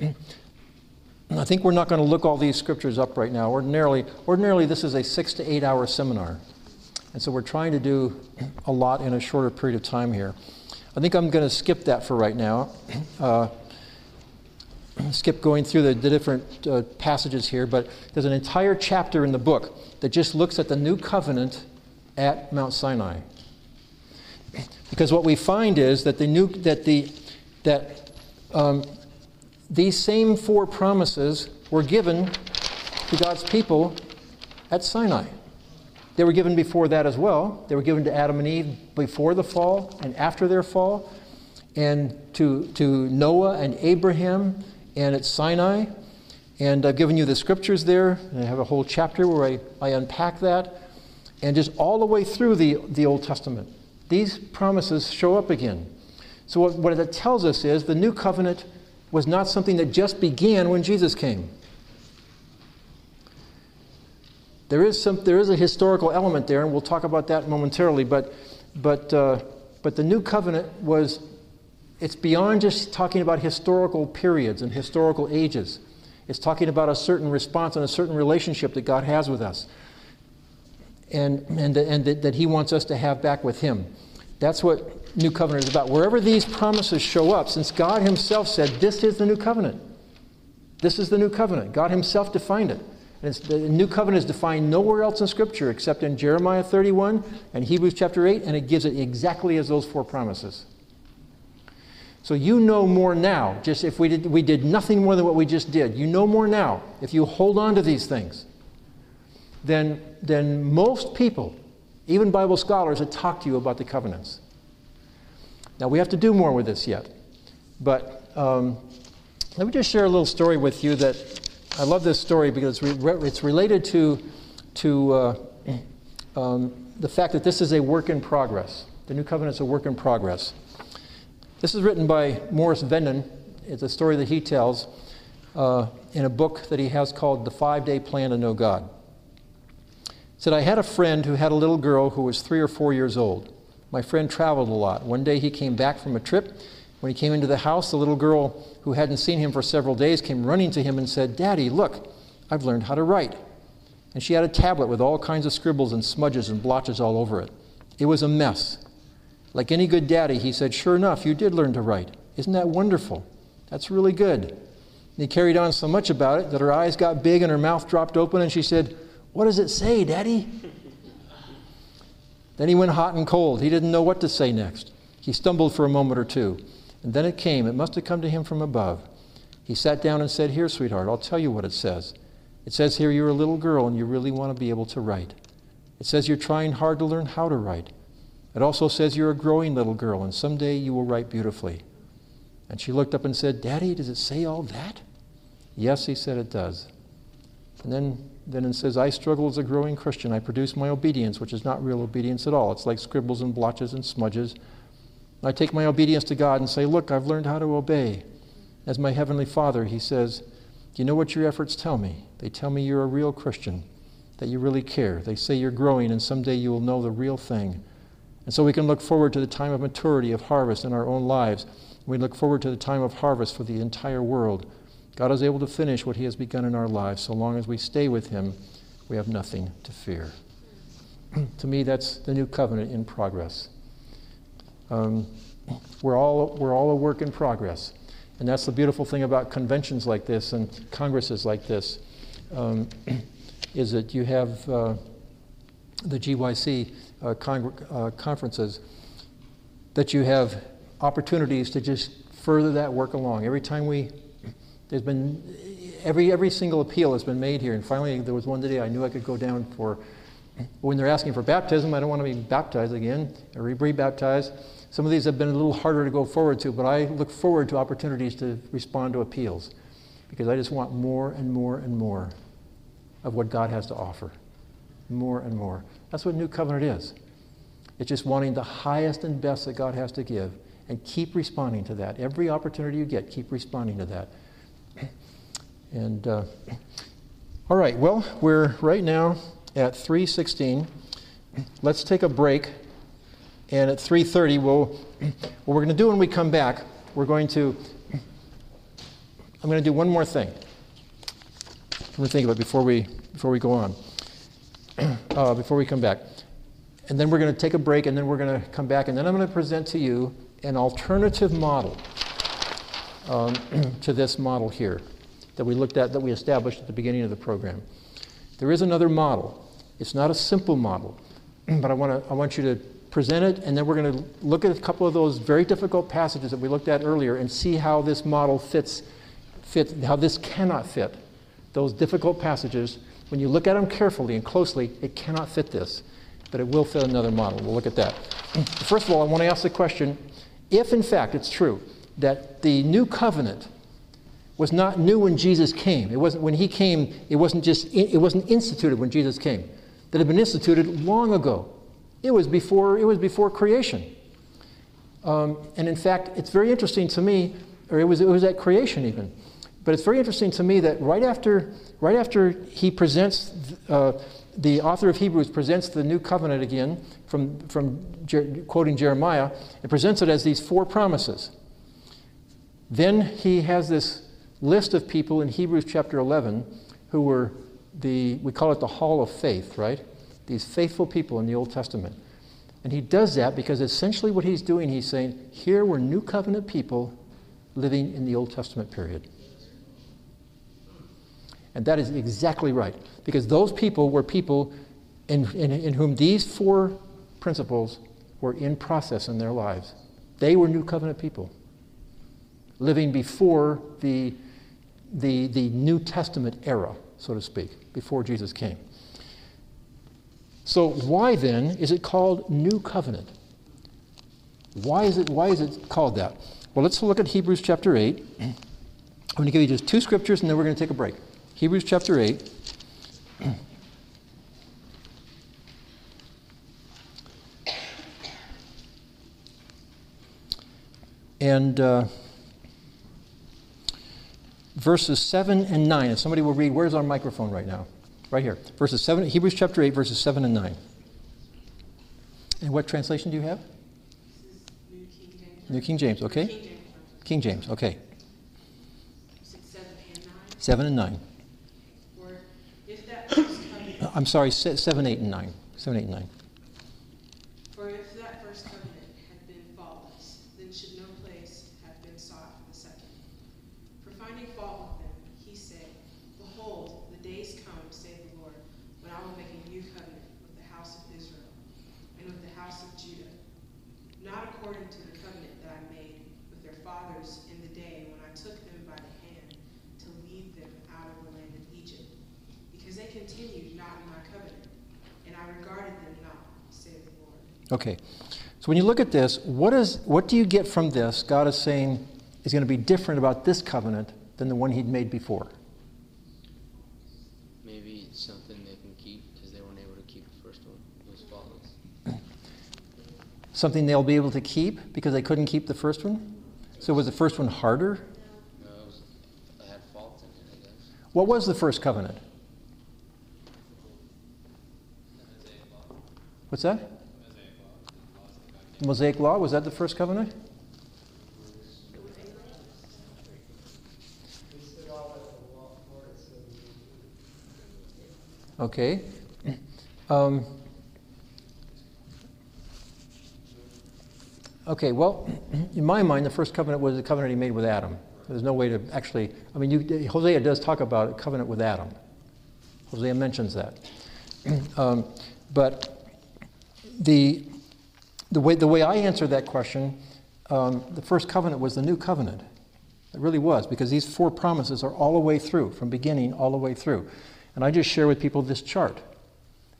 I think we're not going to look all these scriptures up right now. Ordinarily, ordinarily this is a six to eight hour seminar. And so we're trying to do a lot in a shorter period of time here. I think I'm going to skip that for right now. Uh, skip going through the, the different uh, passages here, but there's an entire chapter in the book that just looks at the new covenant at Mount Sinai. Because what we find is that the new that the that um, these same four promises were given to God's people at Sinai. They were given before that as well. They were given to Adam and Eve before the fall and after their fall, and to, to Noah and Abraham and at Sinai. And I've given you the scriptures there. And I have a whole chapter where I, I unpack that. And just all the way through the, the Old Testament, these promises show up again. So, what, what it tells us is the new covenant was not something that just began when Jesus came. There is, some, there is a historical element there, and we'll talk about that momentarily, but, but, uh, but the new covenant was, it's beyond just talking about historical periods and historical ages. It's talking about a certain response and a certain relationship that God has with us, and, and, and that, that He wants us to have back with Him. That's what New Covenant is about. Wherever these promises show up, since God Himself said, This is the New Covenant. This is the New Covenant. God Himself defined it. And the New Covenant is defined nowhere else in Scripture except in Jeremiah 31 and Hebrews chapter 8, and it gives it exactly as those four promises. So you know more now, just if we did, we did nothing more than what we just did, you know more now if you hold on to these things than, than most people, even Bible scholars, that talk to you about the covenants. Now, we have to do more with this yet. But um, let me just share a little story with you that I love this story because it's, related to, to uh, um, the fact that this is a work in progress. The New Covenant is a work in progress. This is written by Morris Venden. It's a story that he tells uh, in a book that he has called The Five Day Plan to Know God. Said, I had a friend who had a little girl who was three or four years old. My friend traveled a lot. One day he came back from a trip. When he came into the house, the little girl who hadn't seen him for several days, came running to him and said, Daddy, look, I've learned how to write. And she had a tablet with all kinds of scribbles and smudges and blotches all over it. It was a mess. Like any good daddy, he said, Sure enough, you did learn to write. Isn't that wonderful? That's really good. And he carried on so much about it that her eyes got big and her mouth dropped open, and she said, What does it say, Daddy? then he went hot and cold. He didn't know what to say next. He stumbled for a moment or two. And then it came. It must have come to him from above. He sat down and said, Here, sweetheart, I'll tell you what it says. It says here you're a little girl and you really want to be able to write. It says you're trying hard to learn how to write. It also says you're a growing little girl and someday you will write beautifully. And she looked up and said, Daddy, does it say all that? Yes, he said it does. And then, then it says, I struggle as a growing Christian. I produce my obedience, which is not real obedience at all. It's like scribbles and blotches and smudges. I take my obedience to God and say, Look, I've learned how to obey. As my Heavenly Father, He says, Do you know what your efforts tell me? They tell me you're a real Christian, that you really care. They say you're growing, and someday you will know the real thing. And so we can look forward to the time of maturity, of harvest in our own lives. We look forward to the time of harvest for the entire world. God is able to finish what He has begun in our lives. So long as we stay with Him, we have nothing to fear. to me, that's the new covenant in progress. Um, we're, all, we're all a work in progress. And that's the beautiful thing about conventions like this and congresses like this, um, is that you have uh, the GYC uh, uh, conferences, that you have opportunities to just further that work along. Every time we, there's been, every, every single appeal has been made here. And finally, there was one today I knew I could go down for, when they're asking for baptism, I don't want to be baptized again or re baptized. Some of these have been a little harder to go forward to, but I look forward to opportunities to respond to appeals because I just want more and more and more of what God has to offer. More and more. That's what New Covenant is. It's just wanting the highest and best that God has to give and keep responding to that. Every opportunity you get, keep responding to that. And uh, all right, well, we're right now at 316. Let's take a break. And at 3:30, we'll, what we're going to do when we come back, we're going to, I'm going to do one more thing. I'm going to think it before we before we go on, uh, before we come back, and then we're going to take a break, and then we're going to come back, and then I'm going to present to you an alternative model um, to this model here that we looked at, that we established at the beginning of the program. There is another model. It's not a simple model, but I want to I want you to present it, and then we're going to look at a couple of those very difficult passages that we looked at earlier and see how this model fits, fits how this cannot fit. Those difficult passages, when you look at them carefully and closely, it cannot fit this, but it will fit another model. We'll look at that. First of all, I want to ask the question if, in fact, it's true that the new covenant was not new when Jesus came, it wasn't when he came, it wasn't just, it wasn't instituted when Jesus came, that had been instituted long ago it was before, it was before creation. Um, and in fact, it's very interesting to me, or it was, it was at creation even, but it's very interesting to me that right after, right after he presents, uh, the author of Hebrews presents the new covenant again from, from Jer- quoting Jeremiah, and presents it as these four promises. Then he has this list of people in Hebrews chapter 11 who were the, we call it the hall of faith, right? These faithful people in the Old Testament. And he does that because essentially what he's doing, he's saying, here were new covenant people living in the Old Testament period. And that is exactly right. Because those people were people in, in, in, whom these four principles were in process in their lives. They were new covenant people, living before the, the, the New Testament era, so to speak, before Jesus came. So, why then is it called New Covenant? Why is it, why is it called that? Well, let's look at Hebrews chapter 8. I'm going to give you just two scriptures and then we're going to take a break. Hebrews chapter 8. And uh, verses 7 and 9. If somebody will read, where's our microphone right now? Right here. Verses 7, Hebrews chapter 8, verses 7 and 9. And what translation do you have? New King James. New King James, okay? King James. King James, okay. Six, seven, and nine. 7 and 9. Or if that first covenant, I'm sorry, 7, 8, and 9. 7, 8, and 9. for if that first covenant had been faultless, then should no place have been sought for the second. For finding fault with them, he said, Behold, the days come, saith the Lord, when I will make a new covenant with the house of Israel and with the house of Judah, not according to the covenant that I made with their fathers in the day when I took them by the hand to lead them out of the land of Egypt, because they continued not in my covenant, and I regarded them not, saith the Lord. Okay. So when you look at this, what, is, what do you get from this? God is saying is going to be different about this covenant than the one he'd made before. Maybe it's something they can keep because they weren't able to keep the first one. It was faultless. Something they'll be able to keep because they couldn't keep the first one? So was the first one harder? No, it, was, it had faults in it, I guess. What was the first covenant? What's that? Mosaic Law, was that the first covenant? Okay. Um, okay, well, in my mind, the first covenant was the covenant he made with Adam. There's no way to actually, I mean, you, Hosea does talk about a covenant with Adam. Hosea mentions that. Um, but the, the, way, the way I answer that question, um, the first covenant was the new covenant. It really was, because these four promises are all the way through, from beginning all the way through. And I just share with people this chart.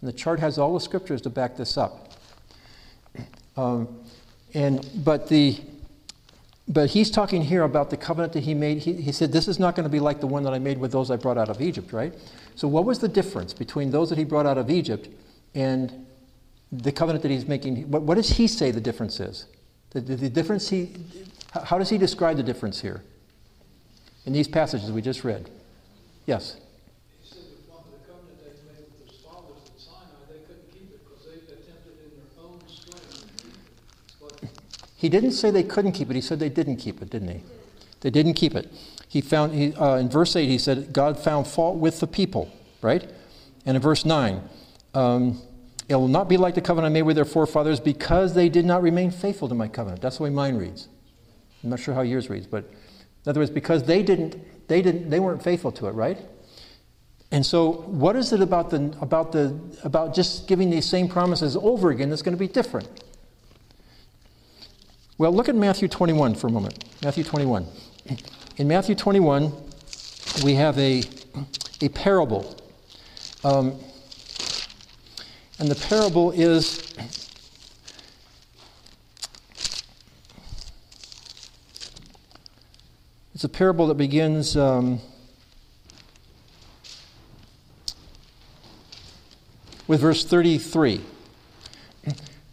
And the chart has all the scriptures to back this up. Um, and, but, the, but he's talking here about the covenant that he made. He, he said, This is not going to be like the one that I made with those I brought out of Egypt, right? So, what was the difference between those that he brought out of Egypt and the covenant that he's making? What, what does he say the difference is? The, the, the difference he, how does he describe the difference here in these passages we just read? Yes? He said the one, the covenant they made with their fathers at Sinai, they couldn't keep it because they attempted in their own strength to keep it. But He didn't say they couldn't keep it. He said they didn't keep it, didn't he? They didn't keep it. He found he, uh, in verse eight. He said God found fault with the people, right? And in verse nine, um, it will not be like the covenant I made with their forefathers because they did not remain faithful to my covenant. That's the way mine reads. I'm not sure how yours reads, but in other words, because they didn't, they didn't, they weren't faithful to it, right? And so, what is it about the about the about just giving these same promises over again that's going to be different? Well, look at Matthew 21 for a moment. Matthew 21. In Matthew 21, we have a, a parable. Um, and the parable is it's a parable that begins um, with verse 33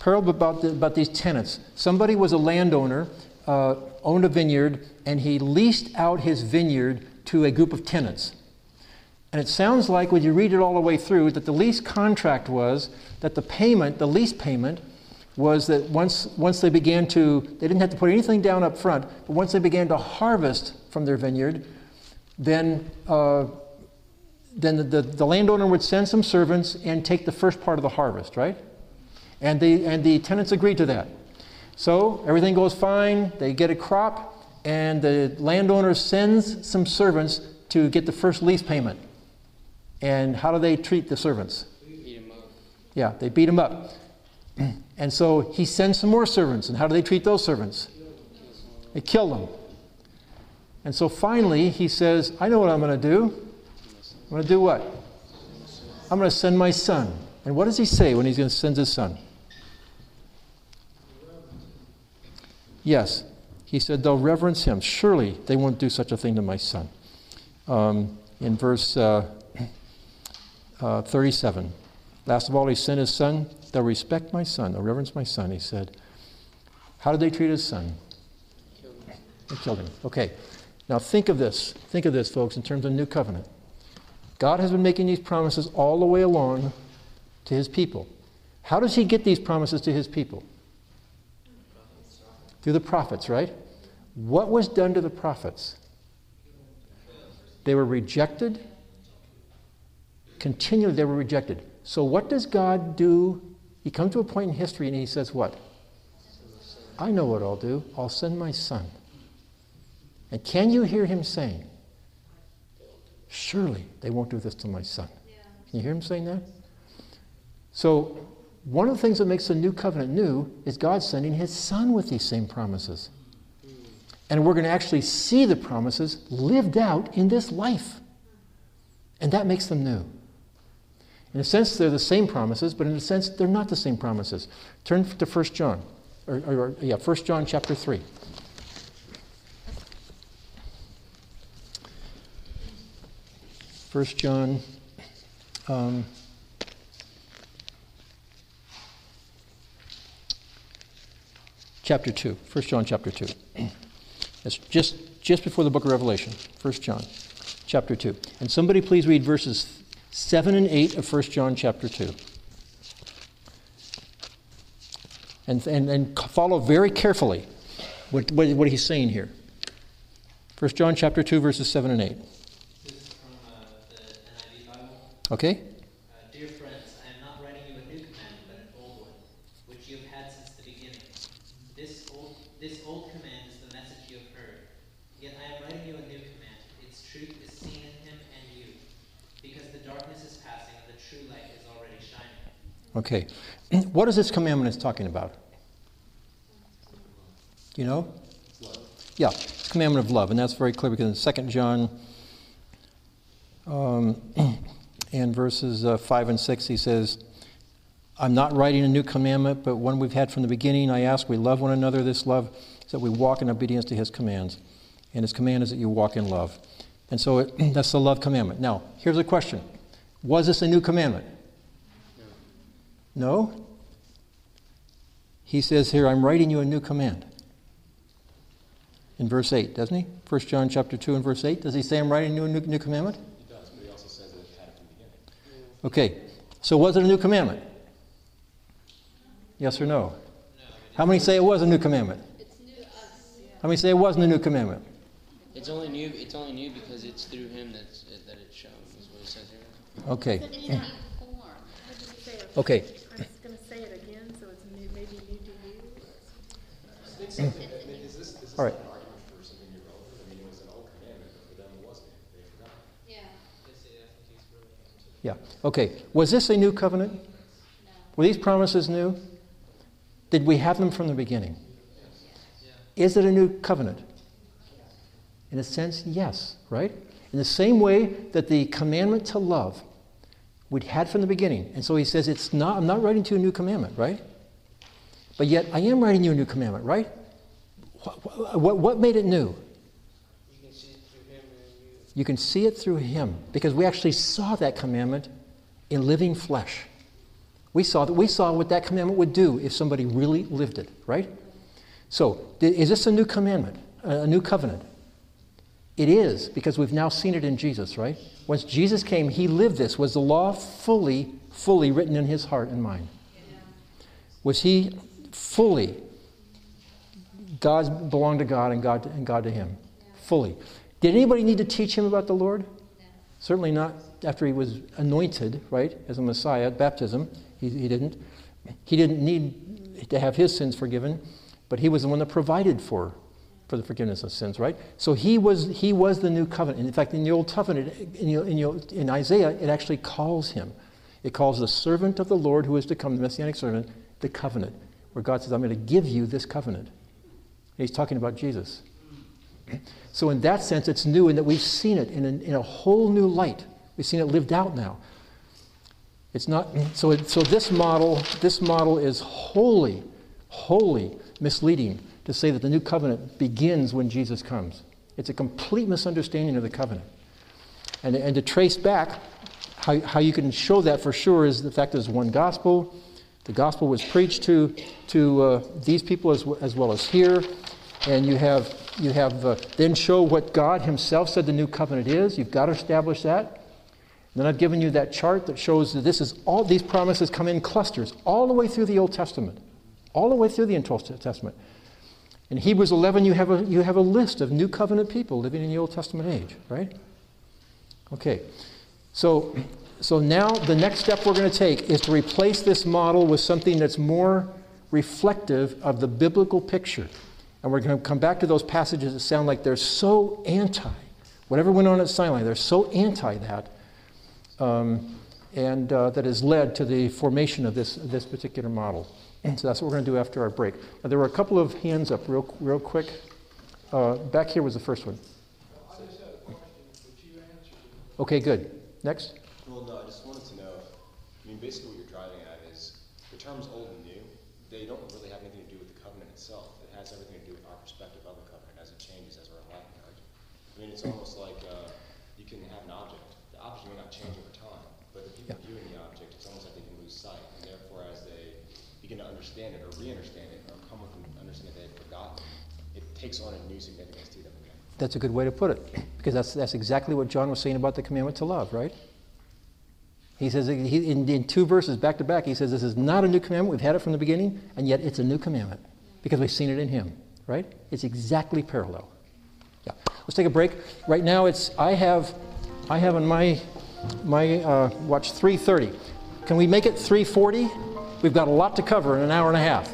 parable about, the, about these tenants. Somebody was a landowner, uh, owned a vineyard, and he leased out his vineyard to a group of tenants. And it sounds like, when you read it all the way through, that the lease contract was that the payment, the lease payment, was that once, once they began to, they didn't have to put anything down up front, but once they began to harvest from their vineyard, then, uh, then the, the, the landowner would send some servants and take the first part of the harvest, right? And the, and the tenants agreed to that. So everything goes fine, they get a crop, and the landowner sends some servants to get the first lease payment. And how do they treat the servants? Beat him up. Yeah, they beat them up. And so he sends some more servants. And how do they treat those servants? They kill them. And so finally he says, I know what I'm going to do. I'm going to do what? I'm going to send my son. And what does he say when he's going to send his son? Yes, he said, they'll reverence him. Surely they won't do such a thing to my son. Um, in verse uh, uh, 37, last of all, he sent his son. They'll respect my son, they'll reverence my son, he said. How did they treat his son? They killed him. Okay. Now think of this. Think of this, folks, in terms of new covenant. God has been making these promises all the way along to his people. How does he get these promises to his people? Through the prophets, right? What was done to the prophets? They were rejected. Continually, they were rejected. So, what does God do? He comes to a point in history and he says, What? I know what I'll do. I'll send my son. And can you hear him saying, Surely they won't do this to my son? Can you hear him saying that? So, one of the things that makes the new covenant new is God sending his son with these same promises. And we're going to actually see the promises lived out in this life. And that makes them new. In a sense, they're the same promises, but in a sense, they're not the same promises. Turn to 1 John, or, or yeah, 1 John chapter 3. First John um, chapter 2. 1 John chapter 2. That's just, just before the book of Revelation. 1 John chapter 2. And somebody please read verses 7 and 8 of 1 John chapter 2. And, and, and follow very carefully what, what, what he's saying here. 1 John chapter 2, verses 7 and 8. This is from uh, the NIV Bible. Okay? Uh, Dear friends, I am not writing you a new commandment, but an old one, which you have had since the beginning. This old this old command is the message you have heard. Yet I am writing you a new command. Its truth is seen in him and you. Because the darkness is passing and the true light is already shining. Okay. What is this commandment it's talking about? Do you know? Yeah, it's commandment of love, and that's very clear because in 2 John um, and verses uh, 5 and 6, he says, I'm not writing a new commandment, but one we've had from the beginning. I ask, we love one another. This love is that we walk in obedience to his commands. And his command is that you walk in love. And so it, that's the love commandment. Now, here's a question Was this a new commandment? No? He says here, I'm writing you a new command. In verse 8, doesn't he? 1 John chapter 2 and verse 8. Does he say I'm writing you a new, new commandment? He does, but he also says that it had it from the beginning. Okay. So was it a new commandment? Yes or no? no How many say it was a new commandment? How many say it wasn't a new commandment? It's only new. It's only new because it's through him that's that it's shown. Is what it says here. Okay. What did he say? Okay. They forgot. Yeah. Yeah. Okay. Was this a new covenant? Were these promises new? Did we have them from the beginning? Is it a new covenant? In a sense, yes, right? In the same way that the commandment to love we'd had from the beginning. And so he says, it's not, I'm not writing to you a new commandment, right? But yet I am writing you a new commandment, right? What, what, made it new? You can see it through him you. You can see it through him because we actually saw that commandment in living flesh. We saw that we saw what that commandment would do if somebody really lived it, right? So, is this a new commandment, a a new covenant? It is because we've now seen it in Jesus, right? Once Jesus came, he lived this. Was the law fully, fully written in his heart and mind? Was he fully God belonged to God and God and God to him? Fully. Did anybody need to teach him about the Lord? Certainly not after he was anointed, right, as a Messiah at baptism. He, he didn't. He didn't need to have his sins forgiven, but he was the one that provided for, for the forgiveness of sins, right? So he was, he was the new covenant. In fact, in the Old Covenant, in, in, in Isaiah, it actually calls him. It calls the servant of the Lord who is to come, the messianic servant, the covenant, where God says, I'm going to give you this covenant. He's talking about Jesus. So, in that sense, it's new in that we've seen it in a, in a whole new light. We've seen it lived out now. It's not so. It, so this model, this model is wholly, wholly misleading to say that the new covenant begins when Jesus comes. It's a complete misunderstanding of the covenant. And, and to trace back how, how you can show that for sure is the fact there's one gospel. The gospel was preached to, to uh, these people as, as well as here. And you have, you have uh, then show what God Himself said the new covenant is. You've got to establish that. And then I've given you that chart that shows that this is all these promises come in clusters all the way through the Old Testament, all the way through the Old Testament. In Hebrews 11, you have a, you have a list of new covenant people living in the Old Testament age, right? Okay. So, so now the next step we're going to take is to replace this model with something that's more reflective of the biblical picture. And we're going to come back to those passages that sound like they're so anti, whatever went on at Sinai, they're so anti that, um, and uh, that has led to the formation of this, this particular model. And So that's what we're going to do after our break. Now, there were a couple of hands up real, real quick. Uh, back here was the first one. Okay, good. Next. Well, no, I just wanted to know, I mean, basically what you're driving at is, the terms old and new, they don't really have anything to do with the covenant itself. It has everything to do with our perspective of the covenant as it changes, as we're enlightened. Right? I mean, it's almost like uh, you can have an object. The object may not change over time, but the people viewing the object, it's almost like they can lose sight. And therefore, as they begin to understand it or re-understand it or come with an understanding that they've forgotten, it takes on a new significance to them again. That's a good way to put it, because that's, that's exactly what John was saying about the commandment to love, right? He says, he, in, in two verses back to back, he says, This is not a new commandment. We've had it from the beginning, and yet it's a new commandment because we've seen it in him, right? It's exactly parallel. Yeah. Let's take a break. Right now, it's, I have, I have on my, my uh, watch 3.30. Can we make it 3.40? We've got a lot to cover in an hour and a half.